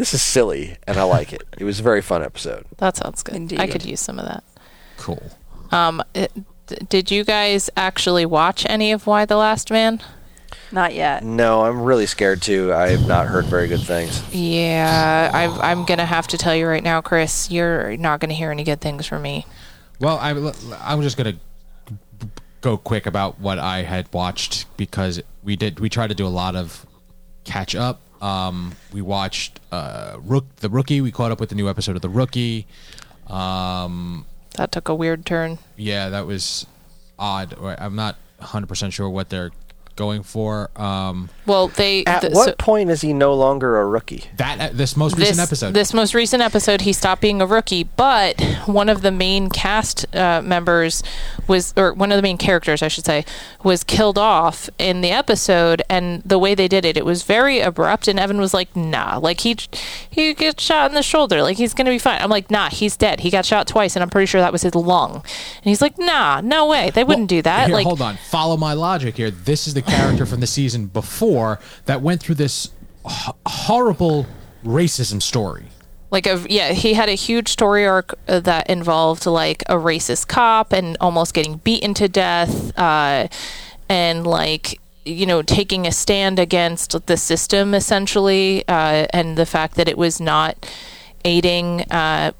This is silly, and I like it. It was a very fun episode. that sounds good. I could use some of that. Cool. Um, it, d- did you guys actually watch any of Y the Last Man? not yet. No, I'm really scared too. I have not heard very good things. Yeah, I've, I'm gonna have to tell you right now, Chris. You're not gonna hear any good things from me. Well, I, I'm just gonna go quick about what I had watched because we did we tried to do a lot of catch up. Um, we watched uh, Rook the Rookie. We caught up with the new episode of the Rookie. Um, That took a weird turn. yeah, that was odd. I'm not 100 percent sure what they're going for. Um, Well, they At th- what so- point is he no longer a rookie? that uh, this most recent this, episode. This most recent episode, he stopped being a rookie, but one of the main cast uh, members was, or one of the main characters, I should say, was killed off in the episode. And the way they did it, it was very abrupt. And Evan was like, "Nah, like he he gets shot in the shoulder, like he's gonna be fine." I'm like, "Nah, he's dead. He got shot twice, and I'm pretty sure that was his lung." And he's like, "Nah, no way, they wouldn't do that." Here, like, hold on. Follow my logic here. This is the character from the season before that went through this h- horrible racism story. like a yeah he had a huge story arc uh, that involved like a racist cop and almost getting beaten to death uh, and like you know taking a stand against the system essentially uh, and the fact that it was not aiding uh,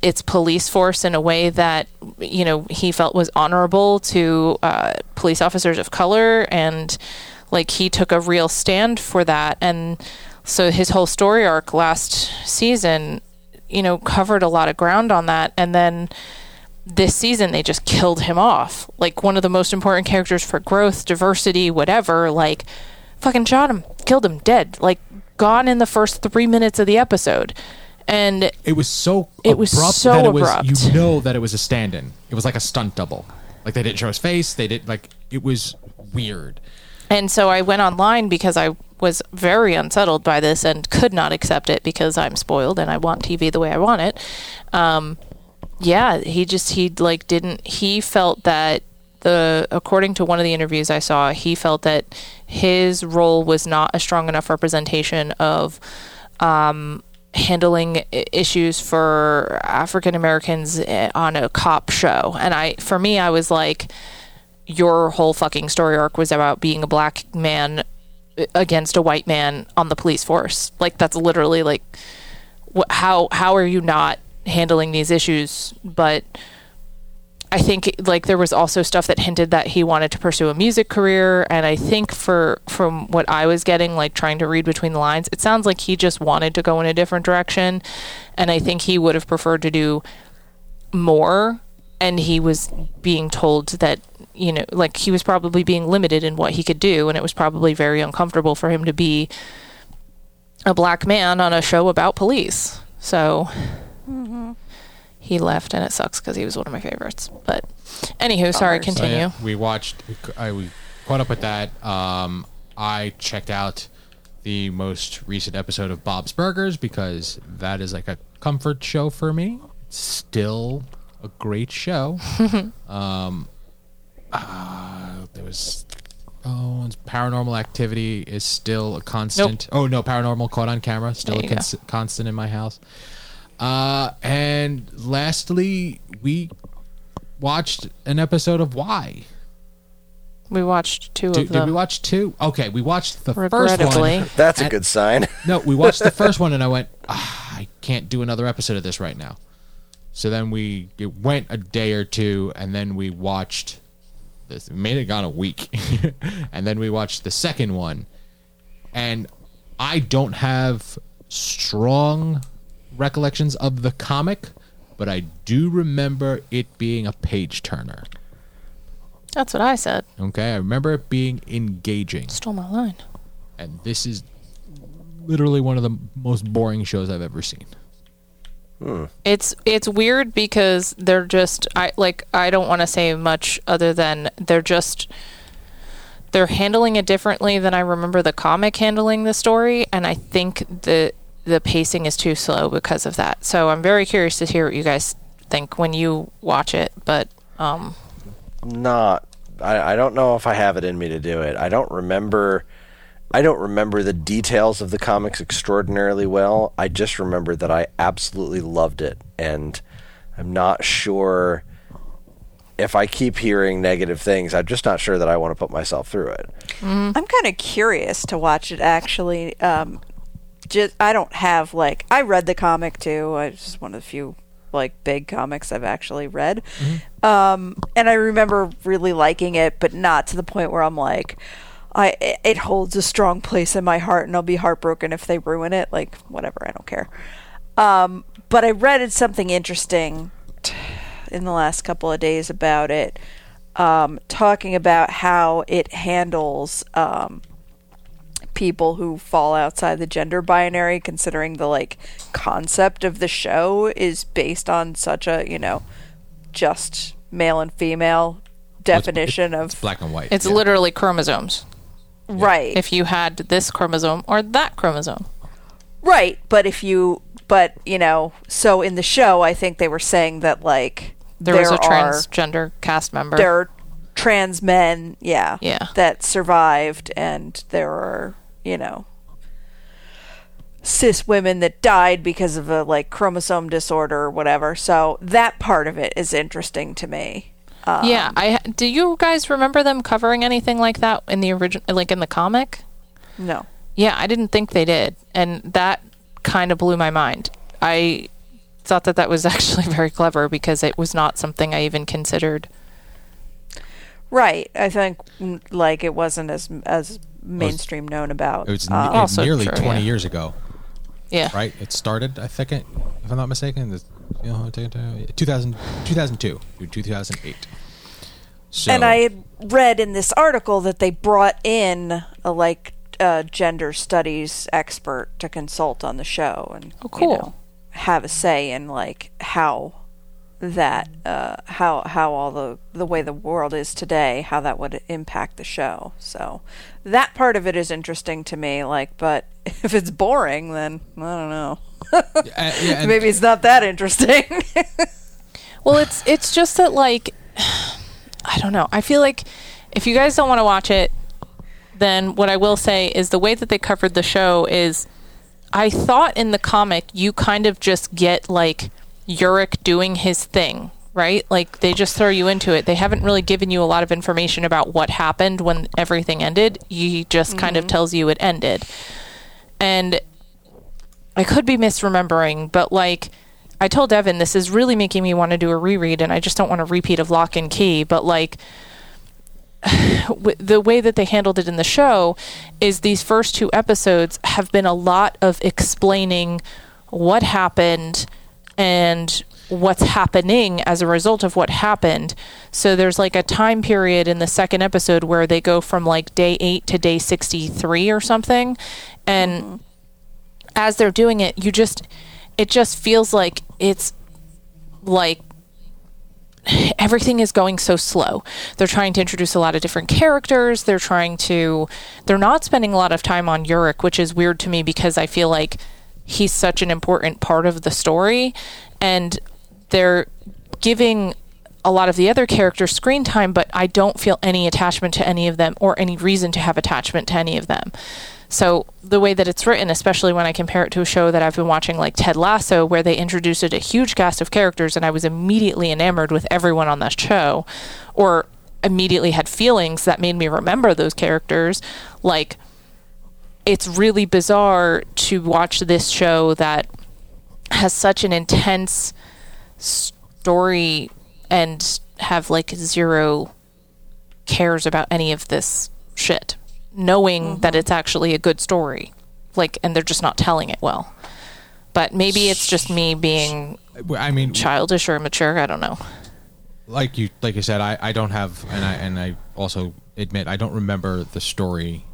its police force in a way that you know he felt was honorable to uh, police officers of color and like he took a real stand for that and so his whole story arc last season, you know, covered a lot of ground on that. And then this season, they just killed him off. Like one of the most important characters for growth, diversity, whatever. Like, fucking shot him, killed him, dead. Like, gone in the first three minutes of the episode. And It was so It was so that it was abrupt. you know that it was a stand-in. It was like a stunt double. Like they didn't show his face. They did like it was weird. And so I went online because I was very unsettled by this and could not accept it because I'm spoiled and I want TV the way I want it. Um, yeah, he just he like didn't he felt that the according to one of the interviews I saw, he felt that his role was not a strong enough representation of um, handling issues for African Americans eh, on a cop show. And I for me I was like your whole fucking story arc was about being a black man uh, against a white man on the police force. Like that's literally like wh- how how are you not handling these issues? But I think like there was also stuff that hinted that he wanted to pursue a music career, and I think for from what I was getting, like trying to read between the lines, it sounds like he just wanted to go in a different direction, and I think he would have preferred to do more and he was being told that you know like he was probably being limited in what he could do and it was probably very uncomfortable for him to be a black man on a show about police. So he left and it sucks because he was one of my favorites but anywho sorry Bummer. So, continue yeah, we watched. I, c- I, we caught up with that. Um, I checked out the most recent episode of Bob's Burgers because that is like a comfort show for me. Still a great show. *laughs* um, uh, there was. Oh, and Paranormal Activity is still a constant. Oh no, Paranormal Caught on Camera still a cons- constant in my house. Uh, and lastly, we watched an episode of Y. we watched two Did, of did them we watch two? Okay, we watched the first one. That's a good sign. *laughs* No, we watched the first one, and I went, ah, I can't do another episode of this right now. So then we it went a day or two, and then we watched this. It made it gone a week, *laughs* and then we watched the second one, and I don't have strong recollections of the comic, but I do remember it being a page turner. that's what i said Okay, I remember it being engaging, stole my line and this is literally one of the most boring shows I've ever seen. It's it's weird because they're just I like I don't want to say much other than they're just they're handling it differently than I remember the comic handling the story and I think the the pacing is too slow because of that. So I'm very curious to hear what you guys think when you watch it, but um Not. I, I don't know if I have it in me to do it. I don't remember. I don't remember the details of the comics extraordinarily well. I just remember that I absolutely loved it, and I'm not sure if I keep hearing negative things. I'm just not sure that I want to put myself through it. I'm kind of curious to watch it actually. Um, just I don't have like I read the comic too. It's just one of the few like big comics I've actually read. Um, and I remember really liking it, but not to the point where I'm like, I it- it holds a strong place in my heart, and I'll be heartbroken if they ruin it. Like whatever, I don't care. Um, but I read something interesting in the last couple of days about it, um, talking about how it handles um, people who fall outside the gender binary, considering the like concept of the show is based on such a you know just male and female definition It's of black and white. it's Yeah. literally chromosomes. right If you had this chromosome or that chromosome. right but if you but you know so in the show i think they were saying that like There, was a are- transgender cast member. there are trans men, yeah, Yeah. that survived, and there are you know cis women that died because of a like chromosome disorder or whatever. So that part of it is interesting to me. Um, yeah, I do. You guys remember them covering anything like that in the original, like in the comic? No. Yeah, I didn't think they did, and that kind of blew my mind. I thought that that was *laughs* actually very clever because it was not something I even considered. Right. I think like it wasn't as as mainstream known about. It was ne- Also nearly true, 20 yeah. years ago, Yeah. right? It started, I think, it, if I'm not mistaken, the, you know, 2000, 2002 through 2008. So, and I read in this article that they brought in a like uh, gender studies expert to consult on the show and Oh, you cool. know, have a say in like how that uh, how how all the the way the world is today how that would impact the show. So that part of it is interesting to me. Like, but *laughs* if it's boring, then I don't know. uh, yeah, *laughs* Maybe it's not that interesting. *laughs* Well, it's it's just that like *sighs* I don't know. I feel like if you guys don't want to watch it, then what I will say is the way that they covered the show is I thought in the comic you kind of just get like Yorick doing his thing, right? Like they just throw you into it. They haven't really given you a lot of information about what happened when everything ended. He just kind of mm-hmm. tells you it ended. And I could be misremembering, but like I told Evan, this is really making me want to do a reread, and I just don't want a repeat of Locke and Key. But like *sighs* the way that they handled it in the show is these first two episodes have been a lot of explaining what happened and what's happening as a result of what happened. So there's like a time period in the second episode where they go from like day 8 to day 63 or something and mm-hmm. as they're doing it, you just it just feels like it's like everything is going so slow. They're trying to introduce a lot of different characters. They're trying to they're not spending a lot of time on Yorick, which is weird to me because I feel like he's such an important part of the story and they're giving a lot of the other characters screen time, but I don't feel any attachment to any of them or any reason to have attachment to any of them. So the way that it's written, especially when I compare it to a show that I've been watching like Ted Lasso, where they introduced a huge cast of characters and I was immediately enamored with everyone on that show, or immediately had feelings that made me remember those characters, like it's really bizarre to watch this show that has such an intense story and have like zero cares about any of this shit, knowing mm-hmm. that it's actually a good story. Like, and they're just not telling it well. But maybe it's just me being I mean, childish or immature. I don't know. like you like I said, I, I don't have and I and I also admit I don't remember the story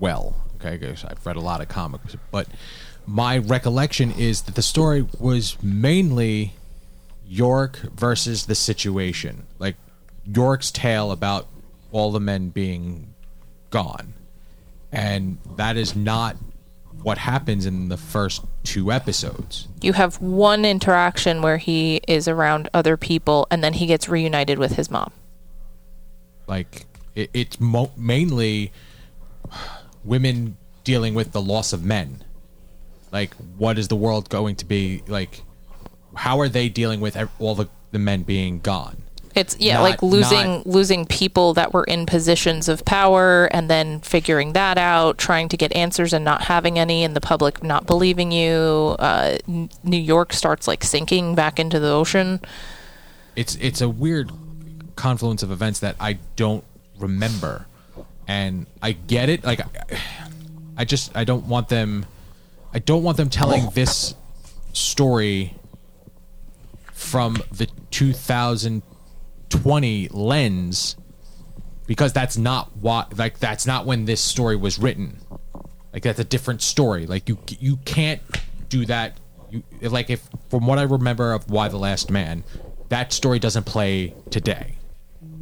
well. Okay, because I've read a lot of comics, but my recollection is that the story was mainly Yorick versus the situation, like Yorick's tale about all the men being gone, and that is not what happens in the first two episodes. You have one interaction where he is around other people and then he gets reunited with his mom. like it, it's mo- mainly women dealing with the loss of men like what is the world going to be like how are they dealing with all the, the men being gone It's yeah, Not- like losing not- losing people that were in positions of power and then figuring that out, trying to get answers and not having any, and the public not believing you. Uh, N- New York starts like sinking back into the ocean. it's it's a weird confluence of events that I don't remember, and I get it. Like, I- just I don't want them. I don't want them telling oh. this story from the 2020 lens because that's not what like that's not when this story was written. Like that's a different story. Like you you can't do that. You like if from what I remember of Y the Last Man, that story doesn't play today.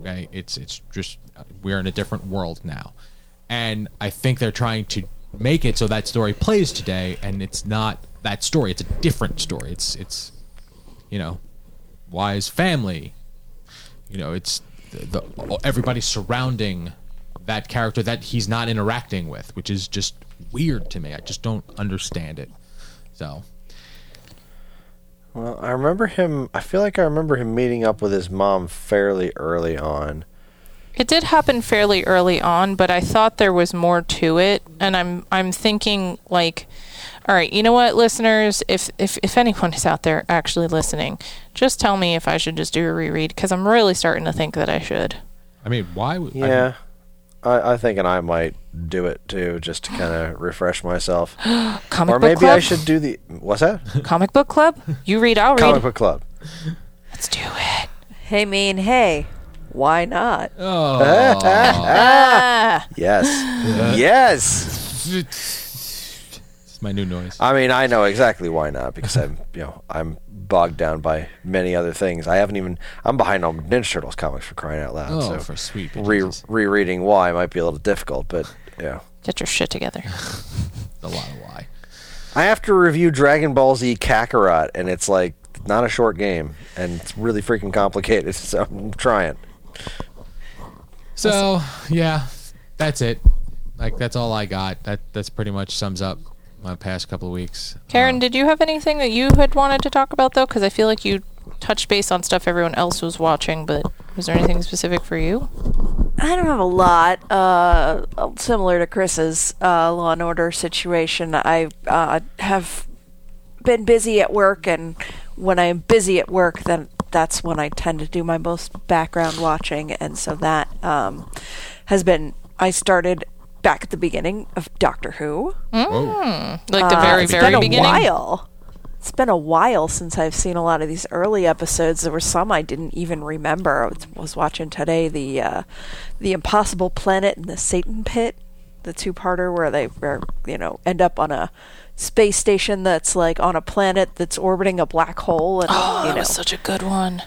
Okay, it's it's just we're in a different world now, and I think they're trying to make it so that story plays today, and it's not that story. It's a different story. It's it's you know, Wise family. You know, it's the, the everybody surrounding that character that he's not interacting with, which is just weird to me. I just don't understand it. So Well, I remember him. I feel like I remember him meeting up with his mom fairly early on. It did happen fairly early on, but I thought there was more to it, and I'm I'm thinking like, all right, you know what, listeners, if if if anyone is out there actually listening, just tell me if I should just do a reread because I'm really starting to think that I should. I mean, why? would- I mean, Yeah. I, I think, and I might do it too, just to kind of *gasps* refresh myself. *gasps* Comic or book maybe club. I should do the what's that? *laughs* Comic book club. You read. I'll read. Comic book club. Let's do it. Hey, mean, hey, why not? Oh, Ah. *laughs* Yes, yes. it's my new noise. I mean, I know exactly why not because I'm, you know, I'm bogged down by many other things. I haven't even. I'm behind on Ninja Turtles comics for crying out loud. Oh, so for sweet re- rereading Y might be a little difficult, but yeah. Get your shit together. *laughs* a lot of Y. I have to review Dragon Ball Z Kakarot, and it's like not a short game, and it's really freaking complicated. *laughs* So I'm trying. So yeah, that's it. Like that's all I got. That that's pretty much sums up my past couple of weeks. Karen, did you have anything that you had wanted to talk about though? Because I feel like you touched base on stuff everyone else was watching, but was there anything specific for you? I don't have a lot. Uh, similar to Chris's uh, Law and Order situation, I uh, have been busy at work, and when I'm busy at work, then that's when I tend to do my most background watching, and so that um, has been. I started back at the beginning of Doctor Who. Like the Uh, very, it's very been a while. It's been a while since I've seen a lot of these early episodes. There were some I didn't even remember. I was, was watching today the uh, the Impossible Planet and the Satan Pit, the two parter where they where, you know end up on a space station that's like on a planet that's orbiting a black hole and Oh, you that know. was such a good one.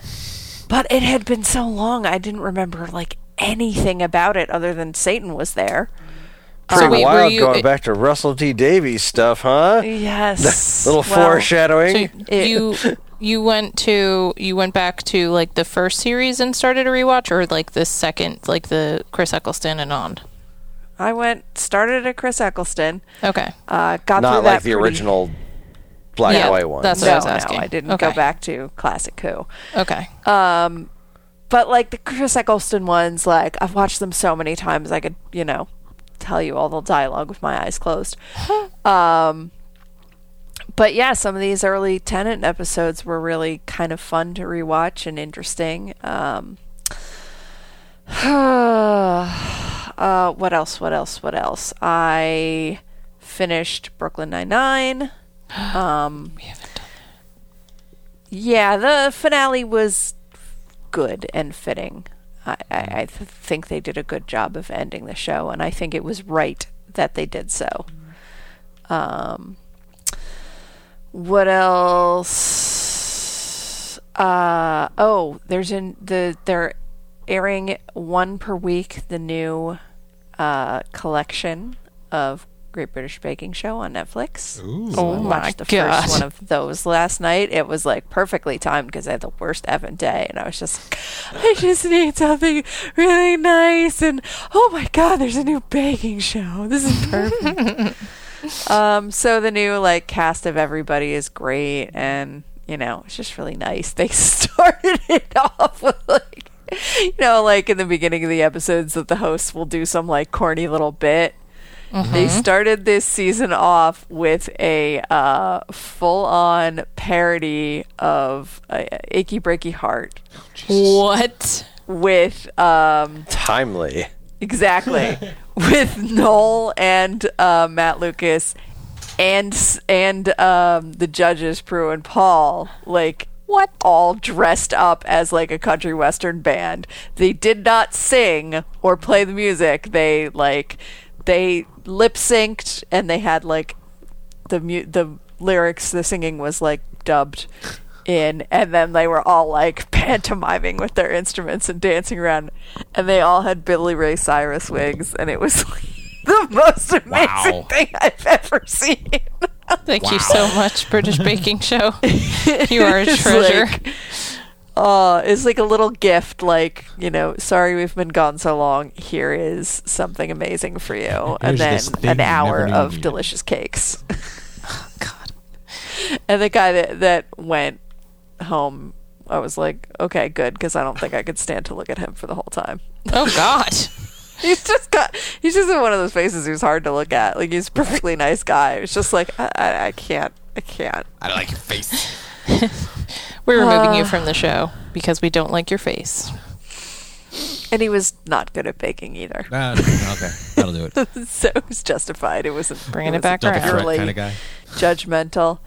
but it had been so long I didn't remember like anything about it other than Satan was there. Pretty wait, were wild you- going it- back to Russell T Davies stuff, huh? *laughs* Yes. *laughs* Little Well, foreshadowing. So you you went to you went back to like the first series and started a rewatch, or like the second, like the Chris Eccleston and on. I went started at Chris Eccleston. Okay. Uh, got Not through like that the pretty- original black Yeah, and white one. that's what no, I was asking. no, I didn't go back to classic Who. Okay. But like the Chris Eccleston ones, like I've watched them so many times, I could, you know, tell you all the dialogue with my eyes closed. um, but yeah, some of these early Tennant episodes were really kind of fun to rewatch and interesting. Um, *sighs* uh, what else? What else? What else? I finished Brooklyn Nine Nine. *gasps* Um, yeah, the finale was good and fitting. I, I, I th- think they did a good job of ending the show, and I think it was right that they did so. Um, what else? Uh, oh, there's in the they're airing one per week the new uh, collection of Great British Baking Show on Netflix. Oh I my watched the god. first one of those last night. It was like perfectly timed because I had the worst effing day, and I was just, *laughs* I just need something really nice. And oh my god, there's a new baking show. This is perfect. *laughs* um, so the new like cast of everybody is great, and you know it's just really nice. *laughs* They started it off with like. You know, like in the beginning of the episodes, that the hosts will do some like corny little bit, they started this season off with a uh, full-on parody of uh, "Achy Breaky Heart" What? with um, Timely. exactly *laughs* with Noel and uh, Matt Lucas and and um, the judges Prue and Paul like what all dressed up as like a country western band. They did not sing or play the music. They like they lip synced and they had like the mu- the lyrics. The singing was like dubbed in, and then they were all like *laughs* pantomiming with their instruments and dancing around, and they all had Billy Ray Cyrus wigs, and it was *laughs* the most amazing Wow. thing I've ever seen. *laughs* Thank you so much, British Baking Show. You are a treasure. like, uh, it's like a little gift, like you know. Sorry, we've been gone so long. Here is something amazing for you, and then an hour of you delicious cakes. *laughs* Oh, God. And the guy that that went home, I was like, okay, good, because I don't think I could stand to look at him for the whole time. oh God. *laughs* He's just got. He's just in one of those faces who's hard to look at. Like he's a perfectly nice guy. It's just like I, I, I can't. I can't. I don't like your face. *laughs* We're removing you *sighs* from the show because we don't like your face. And he was not good at baking either. Ah, okay, that'll do it. *laughs* so it was justified. It wasn't Bringing it it back wasn't Double around. threat kind of guy. judgmental.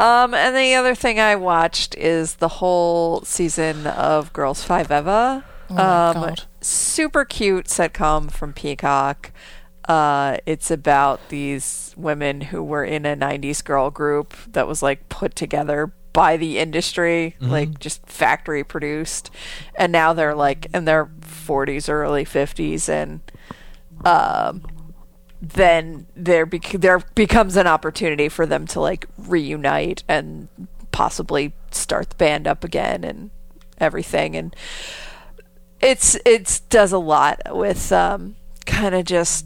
Um, and the other thing I watched is the whole season of Girls Five Eva. Oh my um, God. super cute sitcom from Peacock. Uh, it's about these women who were in a '90s girl group that was like put together by the industry, like just factory produced, and now they're like in their 40s, early 50s, and um, then there bec- there becomes an opportunity for them to like reunite and possibly start the band up again and everything. And it's it's does a lot with um kind of just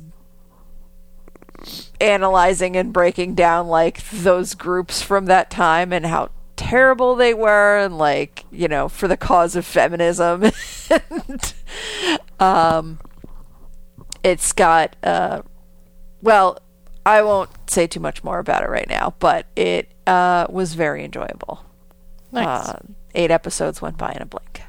analyzing and breaking down like those groups from that time and how terrible they were and like you know for the cause of feminism *laughs* and um it's got uh well i won't say too much more about it right now but it uh was very enjoyable Nice. uh, eight episodes went by in a blink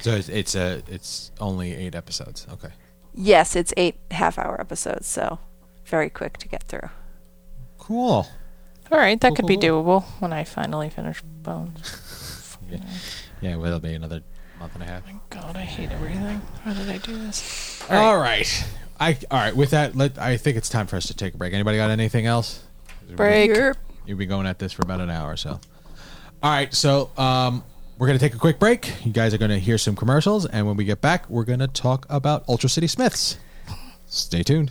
So it's, it's a it's only eight episodes. Okay. yes it's eight half hour episodes so very quick to get through Cool. All right, that could be doable when I finally finish Bones. Yeah, well, it'll be another month and a half. God, I hate everything. Why did I do this? All right. I all right. With that, let I think it's time for us to take a break. Anybody got anything else? Break. You've been going at this for about an hour or so. All right, so um, we're gonna take a quick break. You guys are gonna hear some commercials, and when we get back, we're gonna talk about Ultra City Smiths. Stay tuned.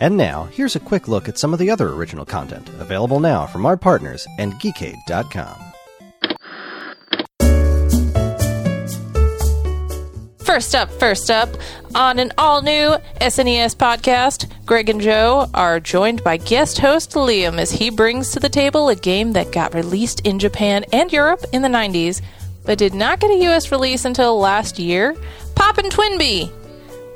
And now, here's a quick look at some of the other original content available now from our partners and Geekade.com. First up, first up, on an all new SNES podcast, Greg and Joe are joined by guest host Liam as he brings to the table a game that got released in Japan and Europe in the 90s, but did not get a US release until last year Pop'n TwinBee.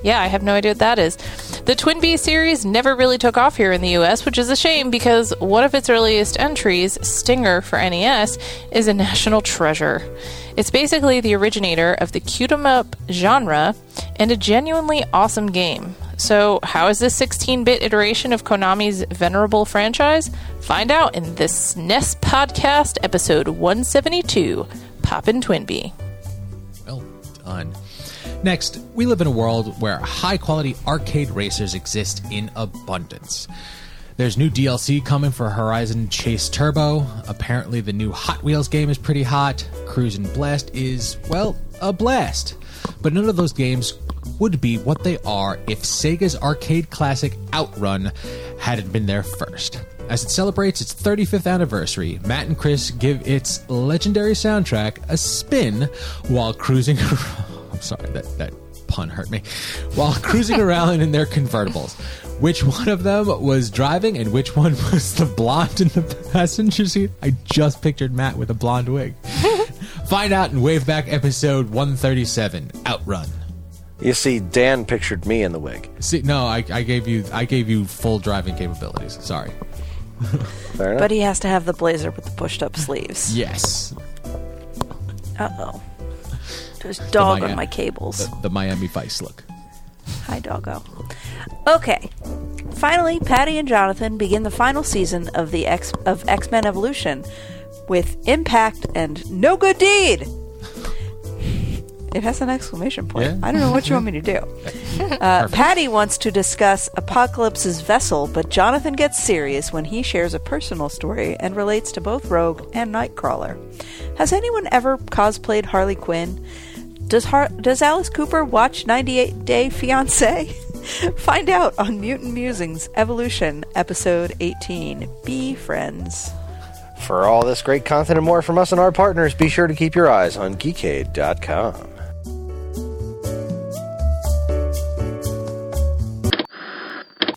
Yeah, I have no idea what that is. The TwinBee series never really took off here in the US, which is a shame because one of its earliest entries, Stinger for NES, is a national treasure. It's basically the originator of the cute 'em up genre and a genuinely awesome game. So, how is this 16 bit iteration of Konami's venerable franchise? Find out in this SNES podcast, episode 172 Pop'n TwinBee. Well done. Next, we live in a world where high quality arcade racers exist in abundance. There's new DLC coming for Horizon Chase Turbo. Apparently, the new Hot Wheels game is pretty hot. Cruis'n Blast is, well, a blast. But none of those games would be what they are if Sega's arcade classic Outrun hadn't been there first. As it celebrates its 35th anniversary, Matt and Chris give its legendary soundtrack a spin while cruising. *laughs* I'm sorry, that, that pun hurt me. While cruising *laughs* around in their convertibles. Which one of them was driving and which one *laughs* was the blonde in the passenger seat? I just pictured Matt with a blonde wig. *laughs* Find out in Waveback episode 137, Outrun. You see, Dan pictured me in the wig. See, no, I, I gave you I gave you full driving capabilities. Sorry. Fair enough. but he has to have the blazer with the pushed up sleeves Yes, uh-oh there's dog Maya- on my cables the, the Miami Vice look. Hi, doggo. Okay. Finally, Patty and Jonathan begin the final season of the X of X Men Evolution with impact and no good deed. It has an exclamation point. Yeah. I don't know what you want me to do. *laughs* Uh, Patty wants to discuss Apocalypse's vessel, but Jonathan gets serious when he shares a personal story and relates to both Rogue and Nightcrawler. Has anyone ever cosplayed Harley Quinn? Does Har- does Alice Cooper watch 98 Day Fiance? *laughs* Find out on Mutant Musings Evolution, episode 18. Be friends. For all this great content and more from us and our partners, be sure to keep your eyes on Geekade.com.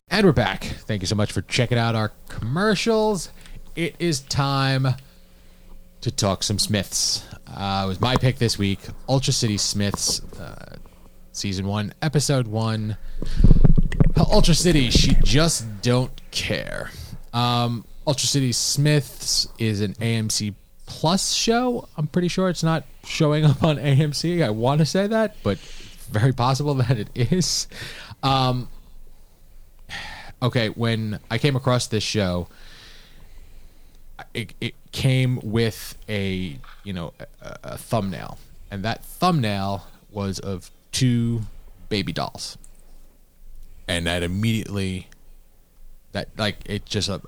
And we're back. Thank you so much for checking out our commercials. It is time to talk some Smiths. Uh, it was my pick this week Ultra City Smiths, uh, Season 1, Episode 1. Ultra City, she just don't care. Um, Ultra City Smiths is an AMC Plus show. I'm pretty sure it's not showing up on AMC. I want to say that, but very possible *laughs* that it is. Um, okay, when I came across this show, it, it came with a you know a, a thumbnail, and that thumbnail was of two baby dolls, and that immediately that like it just uh,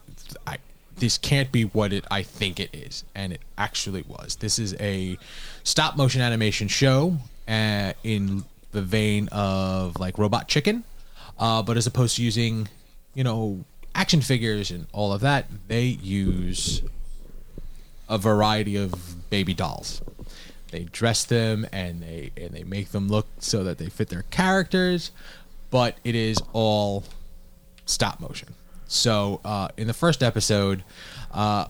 I, this can't be what it I think it is, and it actually was. This is a stop motion animation show uh, in the vein of like Robot Chicken, uh, but as opposed to using you know action figures and all of that, they use a variety of baby dolls. They dress them and they and they make them look so that they fit their characters, but it is all stop motion. So uh, in the first episode, uh,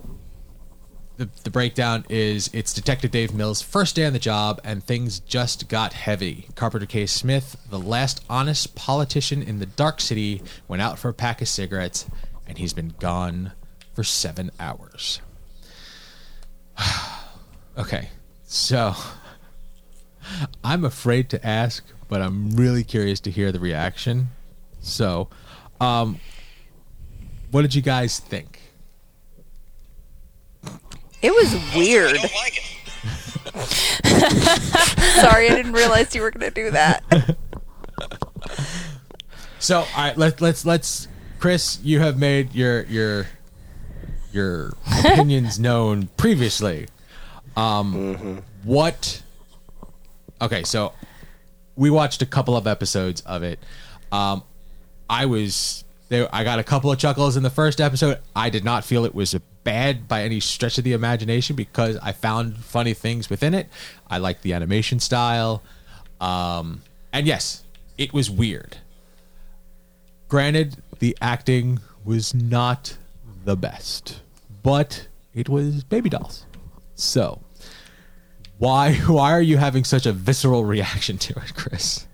the, the breakdown is it's Detective Dave Mills' first day on the job, and things just got heavy. Carpenter K. Smith, the last honest politician in the Dark City, went out for a pack of cigarettes, and he's been gone for seven hours. *sighs* okay, so I'm afraid to ask, but I'm really curious to hear the reaction. So, um, what did you guys think? It was weird. *laughs* Sorry, I didn't realize you were going to do that. *laughs* So, all right, let, let's let's Chris, you have made your your your opinions *laughs* known previously. Um, what? Okay, so we watched a couple of episodes of it. Um, I was there. I got a couple of chuckles in the first episode. I did not feel it was bad by any stretch of the imagination because I found funny things within it. I liked the animation style, um, and yes, it was weird. Granted, the acting was not the best, but it was baby dolls. So, why *laughs* why are you having such a visceral reaction to it, Chris?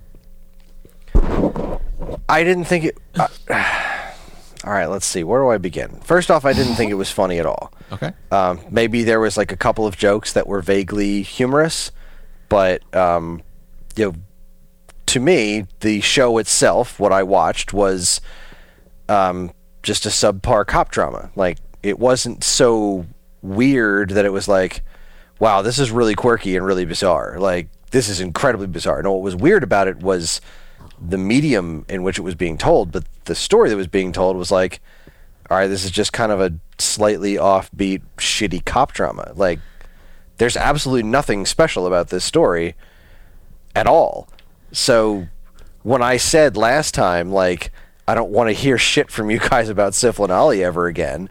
I didn't think it. Uh, all right, let's see. Where do I begin? First off, I didn't think it was funny at all. *laughs* Okay. Um, maybe there was like a couple of jokes that were vaguely humorous, but um, you know, to me, the show itself, what I watched was um, just a subpar cop drama. Like it wasn't so weird that it was like, wow, this is really quirky and really bizarre. Like this is incredibly bizarre. No, what was weird about it was the medium in which it was being told, but the story that was being told was like, all right, this is just kind of a slightly offbeat, shitty cop drama. Like, there's absolutely nothing special about this story at all. So, when I said last time, like, I don't want to hear shit from you *laughs* guys about Sifl and Ollie ever again.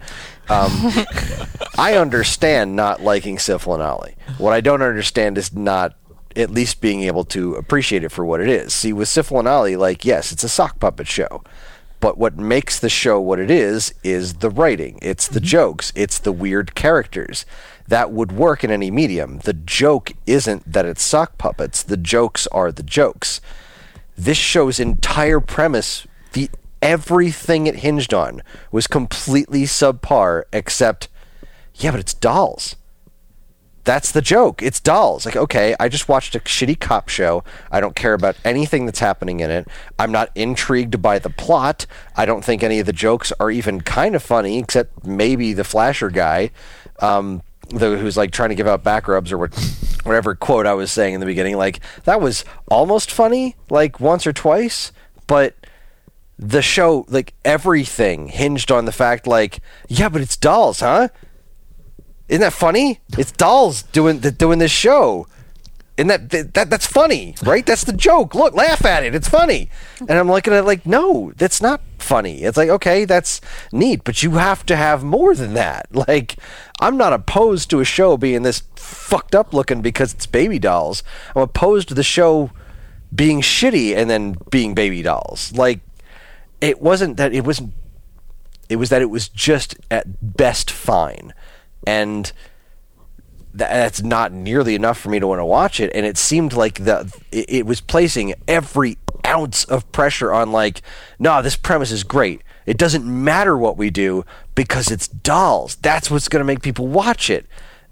Um, *laughs* I understand not liking Sifl and Ollie. What I don't understand is not at least being able to appreciate it for what it is. See, with Sifl and Ollie, like, yes, it's a sock puppet show. But what makes the show what it is is the writing. It's the mm-hmm. jokes. It's the weird characters. That would work in any medium. The joke isn't that it's sock puppets. The jokes are the jokes. This show's entire premise, the everything it hinged on, was completely subpar. Except, yeah, but it's dolls that's the joke. It's dolls. Like, okay, I just watched a shitty cop show. I don't care about anything that's happening in it. I'm not intrigued by the plot. I don't think any of the jokes are even kind of funny, except maybe the flasher guy, um, the, who's like trying to give out back rubs or what, whatever quote I was saying in the beginning. Like, that was almost funny, like once or twice, but the show, like everything hinged on the fact, like, yeah, but it's dolls, huh? Isn't that funny? It's dolls doing the, doing this show. And that, that that's funny, right? That's the joke. Look, laugh at it. It's funny. And I'm looking at it like, no, that's not funny. It's like, okay, that's neat, but you have to have more than that. *laughs* Like, I'm not opposed to a show being this fucked up looking because it's baby dolls. I'm opposed to the show being shitty and then being baby dolls. Like, it wasn't that it wasn't. It was that it was just at best fine and that's not nearly enough for me to want to watch it. And it seemed like the it, was placing every ounce of pressure on like, no, this premise is great. It doesn't matter what we do because it's dolls. That's what's going to make people watch it.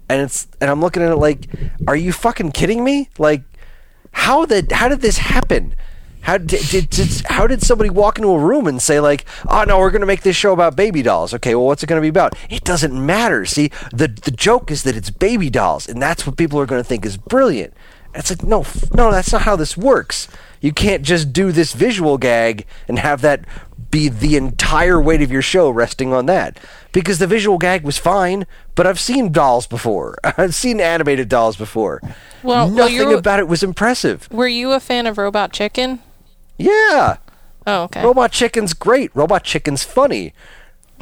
and it's and I'm looking at it like, are you fucking kidding me? Like, how the how did this happen? How did, did, did how did somebody walk into a room and say like, oh no, we're going to make this show about baby dolls? Okay, well, what's it going to be about? It doesn't matter. See, the the joke is that it's baby dolls, and that's what people are going to think is brilliant. And it's like, no, f- no, that's not how this works. You can't just do this visual gag and have that be the entire weight of your show resting on that. Because the visual gag was fine, but I've seen dolls before. *laughs* I've seen animated dolls before. Well- well, nothing you're- about it was impressive. Were you a fan of Robot Chicken? Yeah. Oh, okay. Robot Chicken's great. Robot Chicken's funny.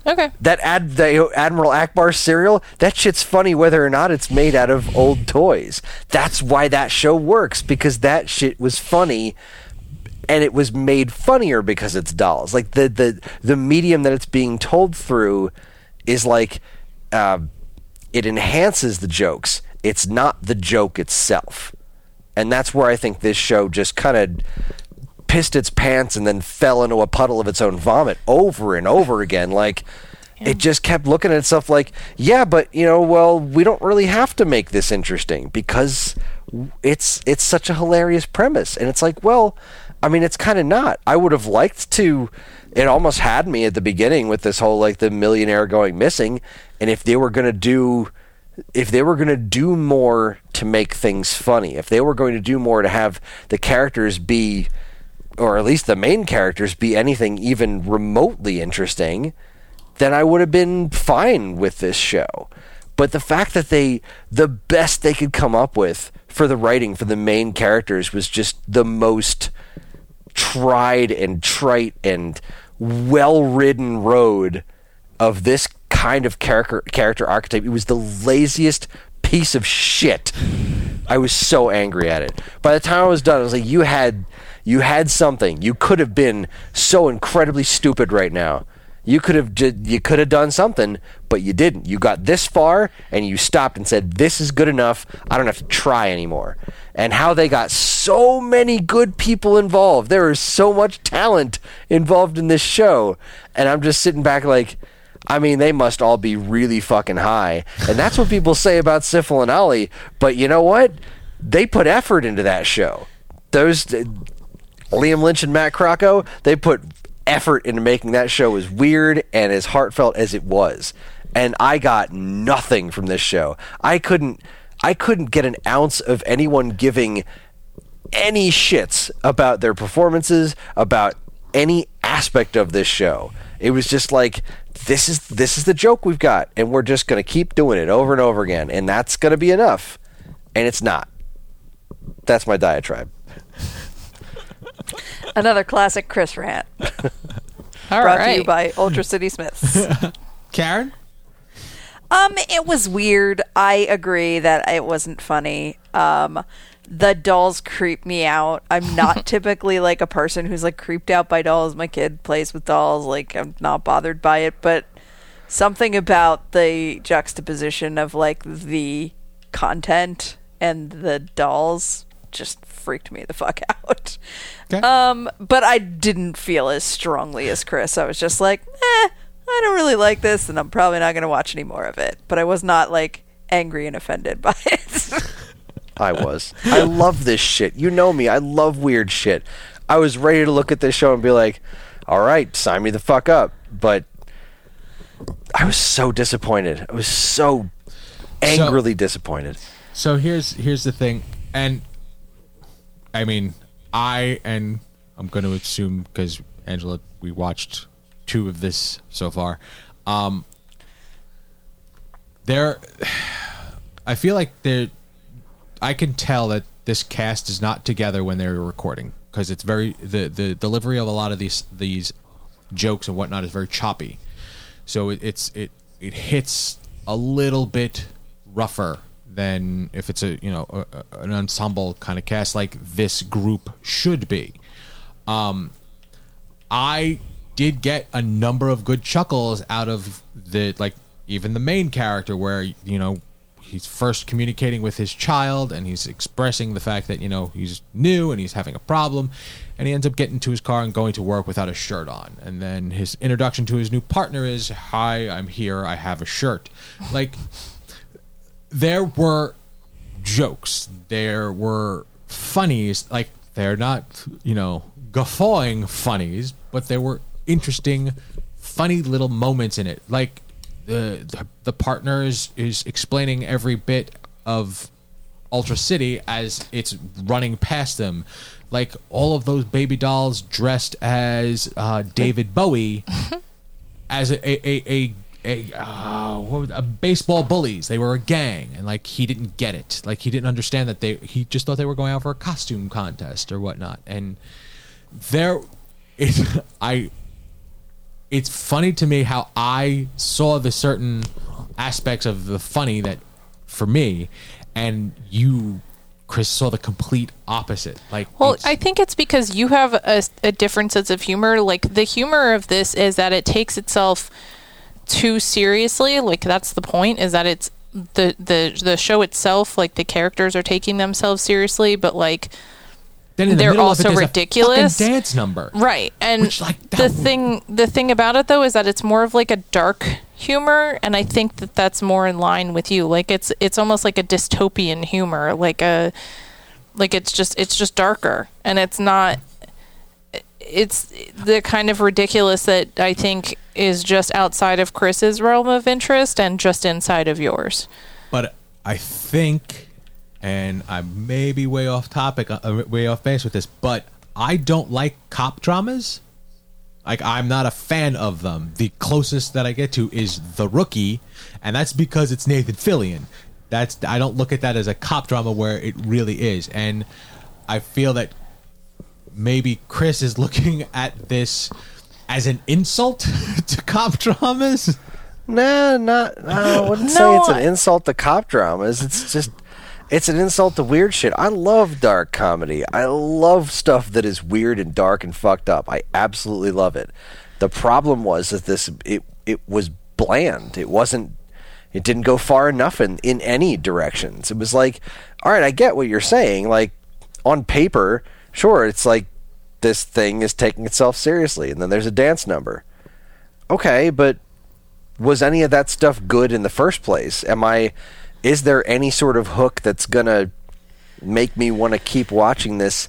okay. That ad, the Admiral Ackbar cereal, that shit's funny whether or not it's made out of old toys. That's why that show works because that shit was funny and it was made funnier because it's dolls. Like the the the medium that it's being told through is like uh, it enhances the jokes. It's not the joke itself, and that's where I think this show just kind of pissed its pants and then fell into a puddle of its own vomit over and over again. Like it just kept looking at itself like, yeah, but you know, well, we don't really have to make this interesting because it's it's such a hilarious premise, and it's like, well, I mean, it's kind of not. I would have liked to. It almost had me at the beginning with this whole like the millionaire going missing, and if they were gonna do if they were going to do more to make things funny, if they were going to do more to have the characters be, or at least the main characters be anything even remotely interesting, then I would have been fine with this show. But the fact that they, the best they could come up with for the writing for the main characters was just the most tried and trite and well ridden road of this kind of character character archetype. It was the laziest piece of shit. I was so angry at it. By the time I was done, I was like, "You had, you had something. You could have been so incredibly stupid right now. You could have, ju- you could have done something, but you didn't. You got this far, and you stopped and said, "This is good enough. I don't have to try anymore." And how they got so many good people involved. There is so much talent involved in this show, and I'm just sitting back like. I mean, they must all be really fucking high. And that's what people say about Sifl and Ollie. But you know what? They put effort into that show. Those Liam Lynch and Matt Crocco, they put effort into making that show as weird and as heartfelt as it was. And I got nothing from this show. I couldn't I couldn't get an ounce of anyone giving any shits about their performances, about any aspect of this show. It was just like this is this is the joke we've got and we're just going to keep doing it over and over again and that's going to be enough. And it's not. That's my diatribe. *laughs* Another classic Chris rant All brought to you by Ultra City Smiths. *laughs* Karen? Um, it was weird. I agree that it wasn't funny. Um, the dolls creep me out. I'm not *laughs* typically like a person who's like creeped out by dolls. My kid plays with dolls. Like I'm not bothered by it, but something about the juxtaposition of like the content and the dolls just freaked me the fuck *laughs* out. Okay. Um, but I didn't feel as strongly as Chris. I was just like, eh, I don't really like this, and I'm probably not going to watch any more of it. But I was not like angry and offended by *laughs* it. I was. I love this shit. You know me. I love weird shit. I was ready to look at this show and be like, all right, sign me the fuck up. But I was so disappointed. I was so angrily disappointed. So here's here's the thing, and I mean, I and I'm going to assume because Angela, we watched two of this so far. Um, there, I feel like there, I can tell that this cast is not together when they're recording because it's very the the delivery of a lot of these these jokes and whatnot is very choppy. So it, it's it it hits a little bit rougher than if it's a you know a, an ensemble kind of cast like this group should be. Um, I did get a number of good chuckles out of the like even the main character where you know he's first communicating with his child and he's expressing the fact that you know he's new and he's having a problem and he ends up getting to his car and going to work without a shirt on. And then his introduction to his new partner is hi i'm here. I have a shirt. Like there were jokes. There were funnies. Like they're not, you know, guffawing funnies, but there were interesting, funny little moments in it. Like the the, the partners is explaining every bit of Ultra City as it's running past them. Like all of those baby dolls dressed as uh, David Bowie *laughs* as a a a, a, uh, what was, a baseball bullies. They were a gang, and like he didn't get it. Like he didn't understand that they. He just thought they were going out for a costume contest or whatnot. And there, *laughs* it I. It's funny to me how I saw the certain aspects of the funny that, for me, and you, Chris, saw the complete opposite. Like, Well, I think it's because you have a, a different sense of humor. Like the humor of this is that it takes itself too seriously. Like that's the point. Is that it's the the the show itself. Like the characters are taking themselves seriously, but like the they're also it, ridiculous. dance number. right. And Which, like, the that- thing the thing about it though is that it's more of like a dark humor, and I think that that's more in line with you. Like it's it's almost like a dystopian humor, like a like it's just it's just darker, and it's not it's the kind of ridiculous that I think is just outside of Chris's realm of interest and just inside of yours. But I think, and I may be way off topic, uh, way off base with this, but I don't like cop dramas. Like I'm not a fan of them. The closest that I get to is The Rookie, and that's because it's Nathan Fillion. That's I don't look at that as a cop drama where it really is, and I feel that maybe Chris is looking *laughs* at this as an insult *laughs* to cop dramas. Nah, not. No, I wouldn't say it's an insult to cop dramas. It's just, it's an insult to weird shit. I love dark comedy. I love stuff that is weird and dark and fucked up. I absolutely love it. The problem was that this it it was bland. It wasn't. It didn't go far enough in in any directions. It was like, all right, I get what you're saying. Like on paper, sure, it's like this thing is taking itself seriously, and then there's a dance number. Okay, but was any of that stuff good in the first place? Am I is there any sort of hook that's going to make me want to keep watching this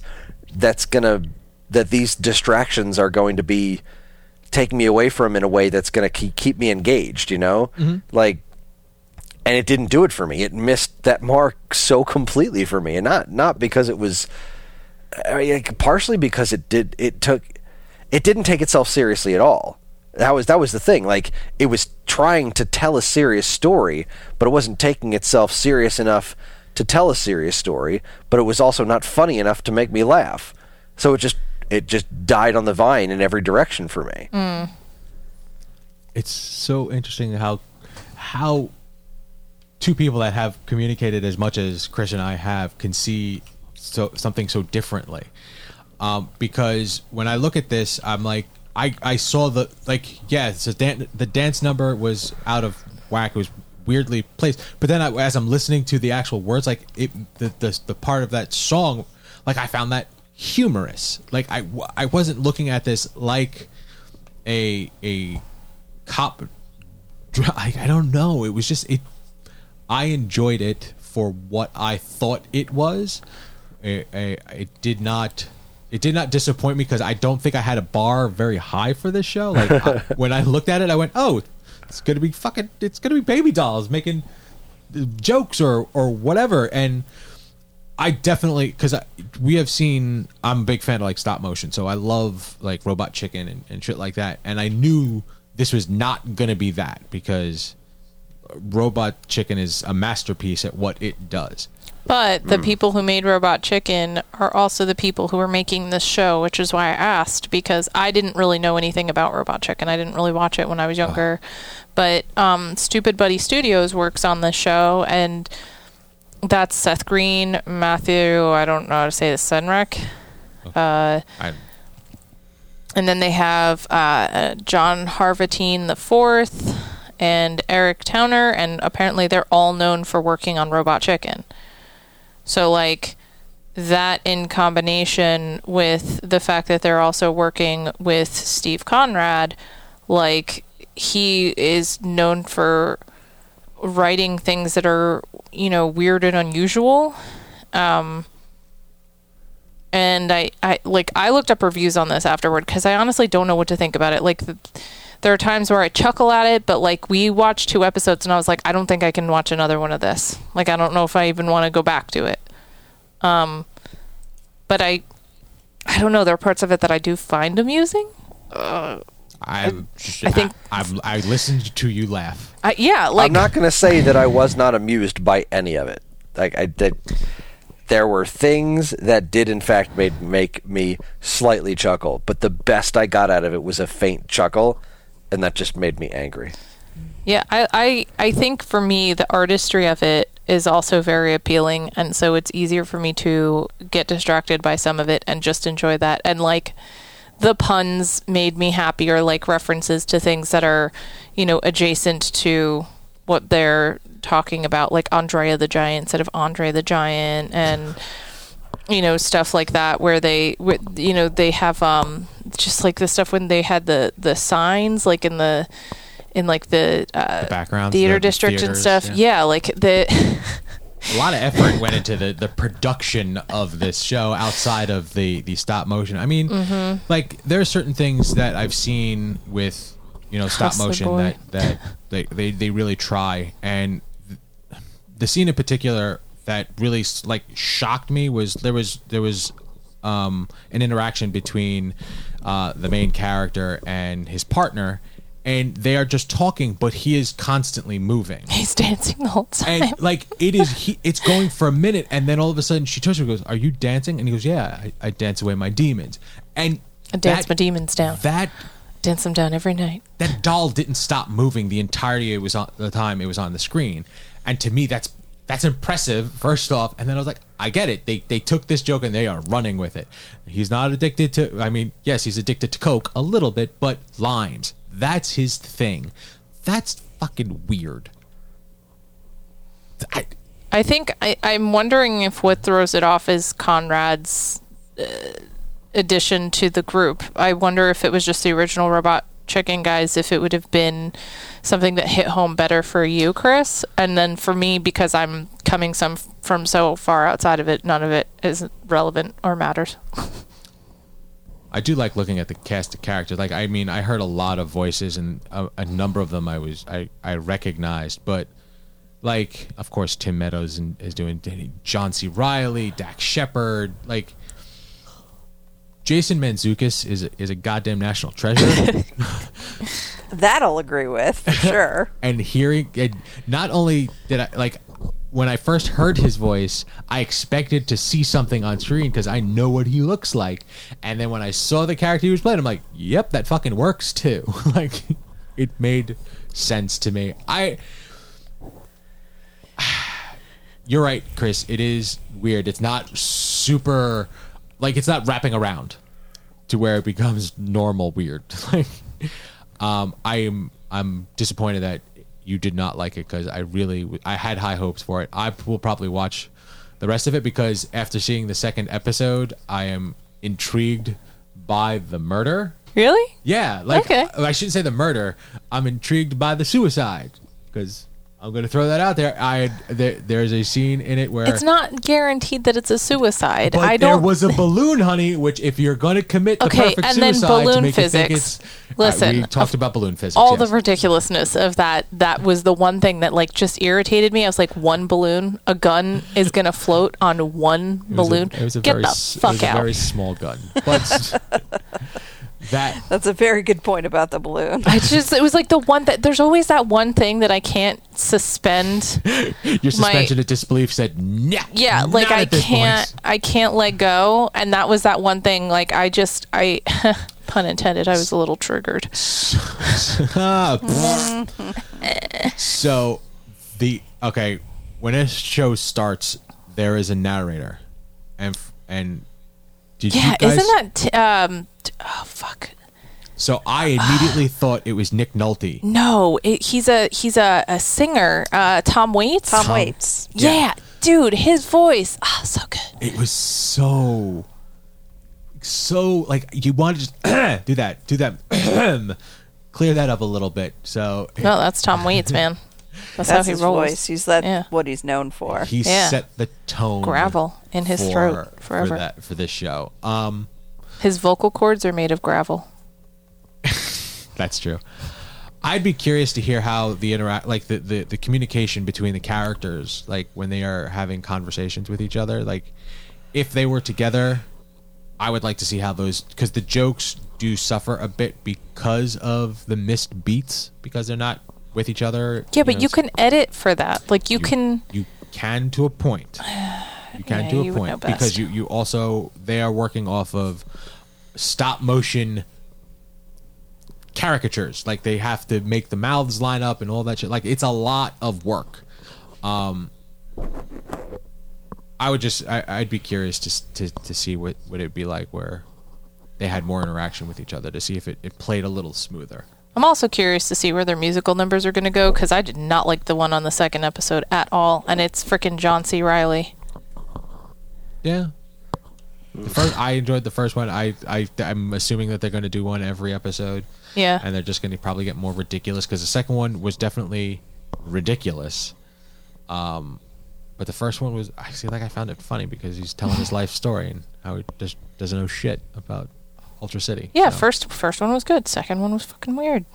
that's going to that these distractions are going to be taking me away from in a way that's going to keep, keep me engaged, you know? Mm-hmm. Like and it didn't do it for me. It missed that mark so completely for me, and not not because it was, like, partially because it did. It took, it didn't take itself seriously at all. That was that was the thing. Like it was trying to tell a serious story, but it wasn't taking itself serious enough to tell a serious story. But it was also not funny enough to make me laugh. So it just it just died on the vine in every direction for me. Hmm. it's so interesting how how two people that have communicated as much as Chris and I have can see so something so differently. Um, because when I look at this, I'm like, I, I saw the like, yeah, a dan- the dance number was out of whack. It was weirdly placed. But then I, as I'm listening to the actual words, like it, the, the the part of that song, like I found that humorous. Like I I wasn't looking at this like a a cop I, I don't know it was just it i enjoyed it for what i thought it was it, it, it did not it did not disappoint me because i don't think i had a bar very high for this show like I, *laughs* when i looked at it i went oh it's gonna be fucking it's gonna be baby dolls making jokes or or whatever and I definitely because we have seen. I'm a big fan of like stop motion, so I love like Robot Chicken and, and shit like that. And I knew this was not gonna be that because Robot Chicken is a masterpiece at what it does. But the people who made Robot Chicken are also the people who are making this show, which is why I asked because I didn't really know anything about Robot Chicken. I didn't really watch it when I was younger. But um, Stoopid Buddy Stoodios works on this show, and that's Seth Green, Matthew. I don't know how to say this. Senreich. Uh, I, and then they have uh, John Harvatine the fourth and Eric Towner, and apparently they're all known for working on Robot Chicken. So like that in combination with the fact that they're also working with Steve Conrad, like he is known for writing things that are you know, weird and unusual. Um, and I, I like I looked up reviews on this afterward because I honestly don't know what to think about it. Like, the, there are times where I chuckle at it, but like we watched two episodes and I was like, I don't think I can watch another one of this. Like, I don't know if I even want to go back to it. Um, but I, I don't know. There are parts of it that I do find amusing. I, I think- I, I've, I listened to you laugh. I, yeah, like I'm not going to say that I was not amused by any of it. Like I did, there were things that did in fact made make me slightly chuckle, but the best I got out of it was a faint chuckle, and that just made me angry. Yeah, I, I I think for me the artistry of it is also very appealing and so it's easier for me to get distracted by some of it and just enjoy that. And like the puns made me happier, like references to things that are, you know, adjacent to what they're talking about, like Andrea the Giant instead of Andre the Giant and you know stuff like that where they you know they have um just like the stuff when they had the the signs like in the in like the, uh, The backgrounds, theater the district and stuff yeah. yeah. like the a lot of effort went into the, the production of this show outside of the, the stop motion. I mean, Mm-hmm. like there are certain things that I've seen with you know stop motion boy. that that they, they they really try, and the scene in particular that really like shocked me was there was there was um, an interaction between uh, the main character and his partner. And they are just talking, but he is constantly moving. He's dancing the whole time. And like it is he it's going for a minute and then all of a sudden she turns to him and goes are you dancing? And he goes yeah i, I dance away my demons. And I dance that, my demons down. that dance them down every night. that doll didn't stop moving the entirety it was on the time it was on the screen. And to me that's that's impressive first off. And then i was like i get it. They they took this joke and they are running with it. He's not addicted to i mean yes he's addicted to coke a little bit but limes that's his thing. That's fucking weird. I, I think I, I'm wondering if what throws it off is Conrad's uh, addition to the group. I wonder if it was just the original Robot Chicken guys, if it would have been something that hit home better for you, Chris, and then for me because I'm coming some from so far outside of it, none of it is relevant or matters. I do like looking at the cast of characters. Like, I mean, I heard a lot of voices, and a, a number of them I was I, I recognized. But like, of course, Tim Meadows is doing Danny John C. Reilly, Dax Shepard. Like, Jason Mantzoukas is a, is a goddamn national treasure. *laughs* That I'll agree with for *laughs* sure. and hearing, and not only did I like when I first heard his voice, I expected to see something on screen because I know what he looks like. And then when I saw the character he was playing, I'm like, "Yep, that fucking works too." *laughs* like, it made sense to me. I. *sighs* You're right, Chris. It is weird. It's not super, like it's not wrapping around to where it becomes normal weird. *laughs* like, um, I am I'm disappointed that you did not like it because I really I had high hopes for it. I will probably watch the rest of it because after seeing the second episode, I am intrigued by the murder. Really? Yeah, like Okay. I shouldn't say the murder. I'm intrigued by the suicide because I'm going to throw that out there. I there, there's a scene in it where It's not guaranteed that it's a suicide. but I don't. There was a balloon, honey. Which, if you're going to commit the Okay, perfect and then suicide to balloon make you think physics. it's- uh, Listen, we talked about balloon physics. all yes. the ridiculousness of that that was the one thing that like just irritated me i was like one balloon a gun is gonna float on one It was a- balloon it was a get very, the s- it fuck was a very small gun, but *laughs* *laughs* that That's a very good point about the balloon. i just it was like the one that there's always that one thing that i can't suspend *laughs* your suspension of disbelief said, "No, yeah like not i at this can't point." i can't let go and that was that one thing like i just i *laughs* pun intended i was a little triggered Ah, *laughs* so the okay when a show starts, there is a narrator, and f- and did yeah you guys? isn't that t- um t- oh fuck so I immediately *sighs* thought it was Nick Nolte. No, it, he's a he's a, a singer. Uh, Tom Waits. Tom Waits. Yeah. dude, his voice, ah, so good. It was so so like you want to just *clears throat* do that, do that, *clears throat* clear that up a little bit. So No, that's Tom Waits, man. *laughs* That's, That's how he his rolls. voice. He's that Yeah. what he's known for. He Yeah. set the tone. Gravel in his for, throat forever. for that for this show. Um, His vocal cords are made of gravel. *laughs* That's true. I'd be curious to hear how the interact, like the, the the communication between the characters, like when they are having conversations with each other. Like if they were together, I would like to see how those because the jokes do suffer a bit because of the missed beats because they're not with each other. Yeah, but know, you can edit for that. Like you, can. you can to a point. *sighs* You can Yeah, to a you would point because you you also they are working off of stop motion caricatures. Like they have to make the mouths line up and all that shit. Like it's a lot of work. Um, I would just I, I'd be curious to, to to see what what it'd be like where they had more interaction with each other to see if it, it played a little smoother. I'm also curious to see where their musical numbers are going to go because I did not like the one on the second episode at all, and it's freaking John C. Reilly. Yeah. The first, I enjoyed the first one. I, I, I'm assuming that they're going to do one every episode, Yeah. and they're just going to probably get more ridiculous because the second one was definitely ridiculous. Um, but the first one was, I see, like I found it funny because he's telling his *laughs* life story and how he just doesn't know shit about Ultra City. Yeah, So- first first one was good. Second one was fucking weird.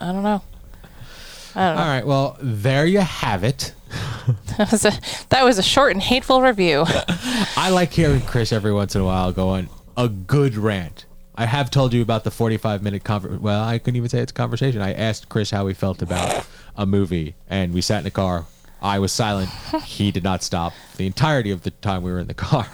I don't know. I don't know. All right, well, there you have it. *laughs* That was a that was a short and hateful review. *laughs* I like hearing Chris every once in a while go on a good rant. I have told you about the 45 minute conver- well, I couldn't even say it's a conversation. I asked Chris how he felt about a movie and we sat in a car. I was silent. *laughs* He did not stop the entirety of the time we were in the car.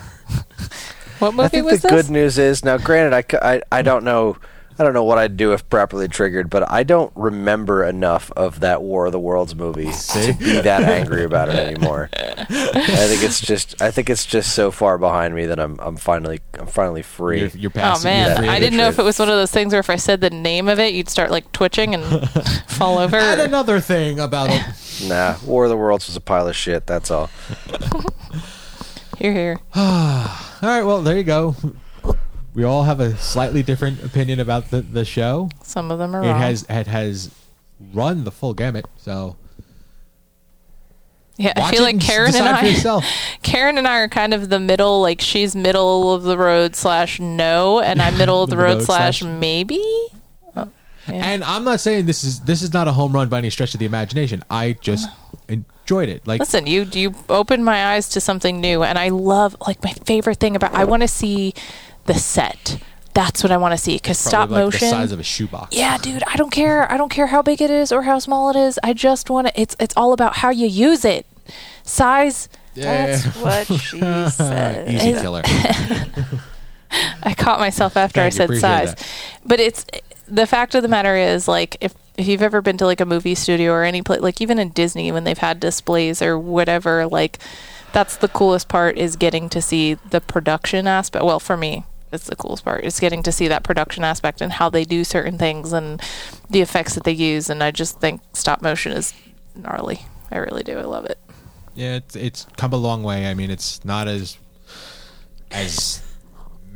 What I think was the this? good news is now. Granted, I, c- I, I don't know. I don't know what I'd do if properly triggered, but I don't remember enough of that War of the Worlds movie to be that angry about it anymore. I think it's just I think it's just so far behind me that I'm I'm finally I'm finally free. You're, you're Oh man, you're I didn't know if it was one of those things where if I said the name of it, you'd start like twitching and *laughs* fall over. And another thing about Nah, War of the Worlds was a pile of shit. That's all. *laughs* Here, here. *sighs* All right, well, there you go. We all have a slightly different opinion about the, the show. Some of them are It wrong. has it has run the full gamut, so yeah, I watch feel it like and s- *laughs* Karen and decide for I, yourself. *laughs* Karen and I are kind of the middle. Like she's middle of the road slash no, and I'm middle of *laughs* the, road, slash slash- maybe. Oh, and I'm not saying this is this is not a home run by any stretch of the imagination. I just mm. Enjoyed it. Like Listen, you you opened my eyes to something new, and I love like my favorite thing about. I want to see the set. That's what I want to see because stop like motion. the size of a shoebox. yeah, dude, I don't care. I don't care how big it is or how small it is. I just want to. It's it's all about how you use it. Size. That's *laughs* what she said. *laughs* Easy *laughs* killer. I caught myself after I said size. that. But it's the fact of the matter is like if if you've ever been to like a movie studio or any place like even in Disney when they've had displays or whatever like that's the coolest part is getting to see the production aspect. Well, for me, it's the coolest part. Is getting to see that production aspect and how they do certain things and the effects that they use and I just think stop motion is gnarly. I really do. I love it. Yeah, it's it's come a long way. I mean, it's not as as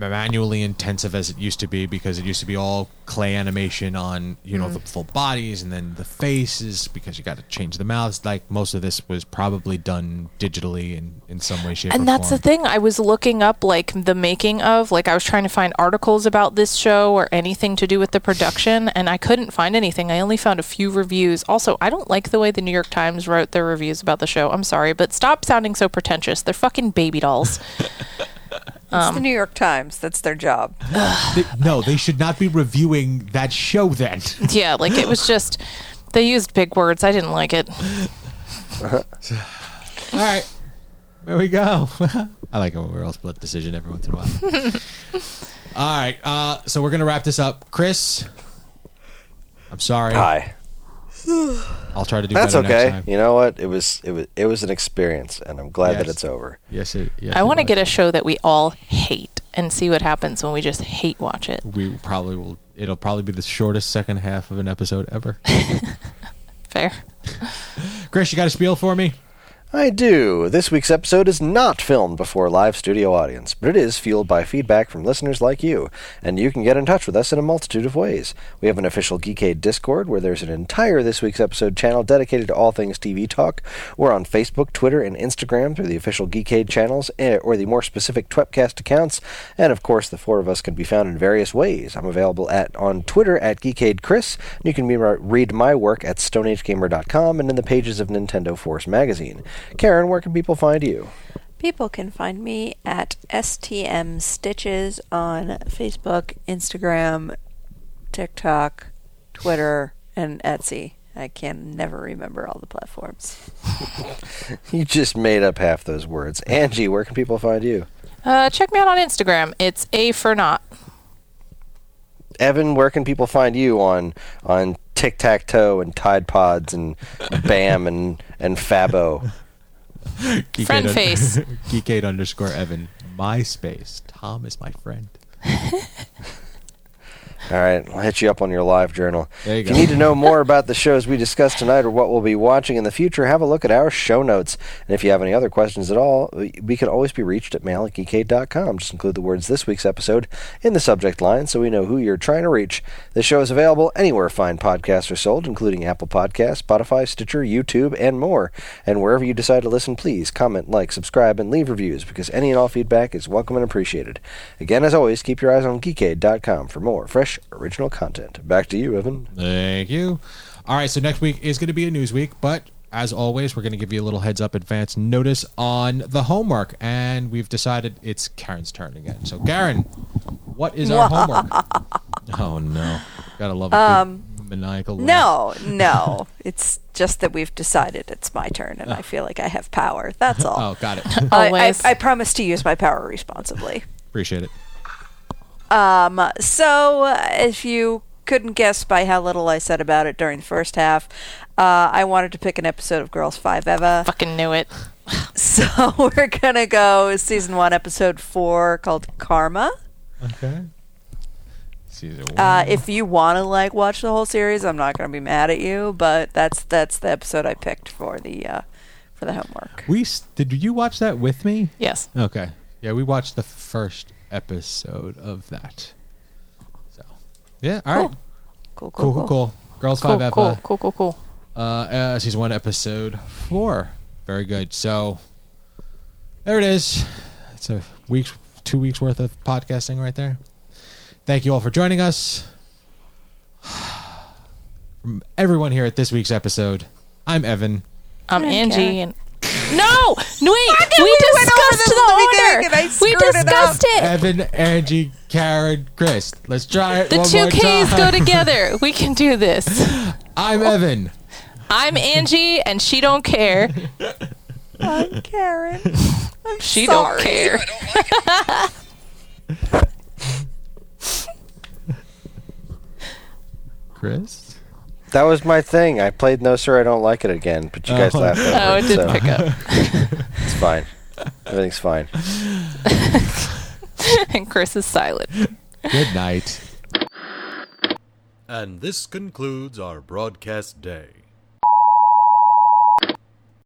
manually intensive as it used to be because it used to be all clay animation on you know the mm. full bodies and then the faces because you got to change the mouths. Like most of this was probably done digitally in in some way, shape, or and that's the thing. I was looking up like the making of like i was trying to find articles about this show or anything to do with the production and i couldn't find anything. I only found a few reviews. Also i don't like the way the new york times wrote their reviews about the show. I'm sorry but stop sounding so pretentious. They're fucking baby dolls *laughs* It's Um, the New York Times. That's their job. *sighs* They- no, they should not be reviewing that show then. yeah like it was just they used big words i didn't like it *laughs* All right, there we go. *laughs* I like it when we're all split decision every once in a while. *laughs* all right, uh, so we're gonna wrap this up. Chris, I'm sorry. Hi. *sighs* I'll try to do That's better next okay. time. You know what? It was it was it was an experience, and I'm glad that it's over. Yes, it, yes. i want to get a show that we all hate and see what happens when we just hate watch it We probably will. It'll probably be the shortest second half of an episode ever. *laughs* fair Chris, you got a spiel for me? I do. This week's episode is not filmed before a live studio audience, but it is fueled by feedback from listeners like you, and you can get in touch with us in a multitude of ways. We have an official Geekade Discord where there's an entire This Week's Episode channel dedicated to all things TV talk. We're on Facebook, Twitter, and Instagram through the official Geekade channels eh, or the more specific Twepcast accounts, and of course, the four of us can be found in various ways. I'm available at on Twitter at Geekade Chris, and you can read my work at StoneAgeGamer.com and in the pages of Nintendo Force magazine. Karen, where can people find you? People can find me at STM Stitches on Facebook, Instagram, TikTok, Twitter, and Etsy. I can never remember all the platforms. *laughs* You just made up half those words. Angie, where can people find you? Uh, check me out on Instagram. It's a for not. Evan, where can people find you on on Tic Tac Toe and Tide Pods and Bam and and Fabo? *laughs* Geekade Friend un- face. *laughs* Geekade underscore Evan. MySpace. Tom is my friend. *laughs* All right, I'll hit you up on your live journal. You if you need to know *laughs* more about the shows we discussed tonight or what we'll be watching in the future, have a look at our show notes. And if you have any other questions at all, we can always be reached at mail at geekade.com. Just include the words this week's episode in the subject line so we know who you're trying to reach. The show is available anywhere fine podcasts are sold, including Apple Podcasts, Spotify, Stitcher, YouTube, and more. And wherever you decide to listen, please comment, like, subscribe, and leave reviews because any and all feedback is welcome and appreciated. Again, as always, keep your eyes on geekade.com for more fresh, original content. Back to you, Evan. Thank you. All right, so next week is going to be a news week, but as always, we're going to give you a little heads up advance notice on the homework, and we've decided it's Karen's turn again. So, Karen, what is our homework? *laughs* Oh no, gotta love a um, maniacal. laugh. No, *laughs* no. it's just that we've decided it's my turn, and I feel like I have power. That's *laughs* all. Oh, got it. I, I, I promise to use my power responsibly. Appreciate it. Um, so, uh, if you couldn't guess by how little I said about it during the first half, uh, I wanted to pick an episode of Girls Five Eva. Fucking knew it. *laughs* So *laughs* we're gonna go season one, episode four, called Karma. Okay. Season one. Uh, if you want to like watch the whole series, I'm not gonna be mad at you, but that's that's the episode I picked for the uh, for the homework. we s- did you watch that with me? Yes. Okay. Yeah, we watched the first episode of that. So, yeah. All right. Cool, Cool, cool, cool. Girls Cool, Five Eva. cool, cool, cool, cool. Uh, uh, season one, episode four. Very good. So there it is. It's a week, two weeks worth of podcasting right there. Thank you all for joining us. *sighs* From everyone here at this week's episode, I'm Evan. I'm Angie and no, no wait. we We discussed the the order. We screwed it discussed it. Evan, Angie, Karen, Chris. Let's try it The one two more K's time. go together. *laughs* We can do this. I'm Evan. I'm Angie, and she don't care. I'm Karen. *laughs* I'm She sorry. don't care. *laughs* Chris. That was my thing. I played No Sir, I Don't Like It again, but you guys Oh. laughed over Oh, it, it didn't so pick up. *laughs* it's fine. Everything's fine. *laughs* and Chris is silent. Good night. And this concludes our broadcast day.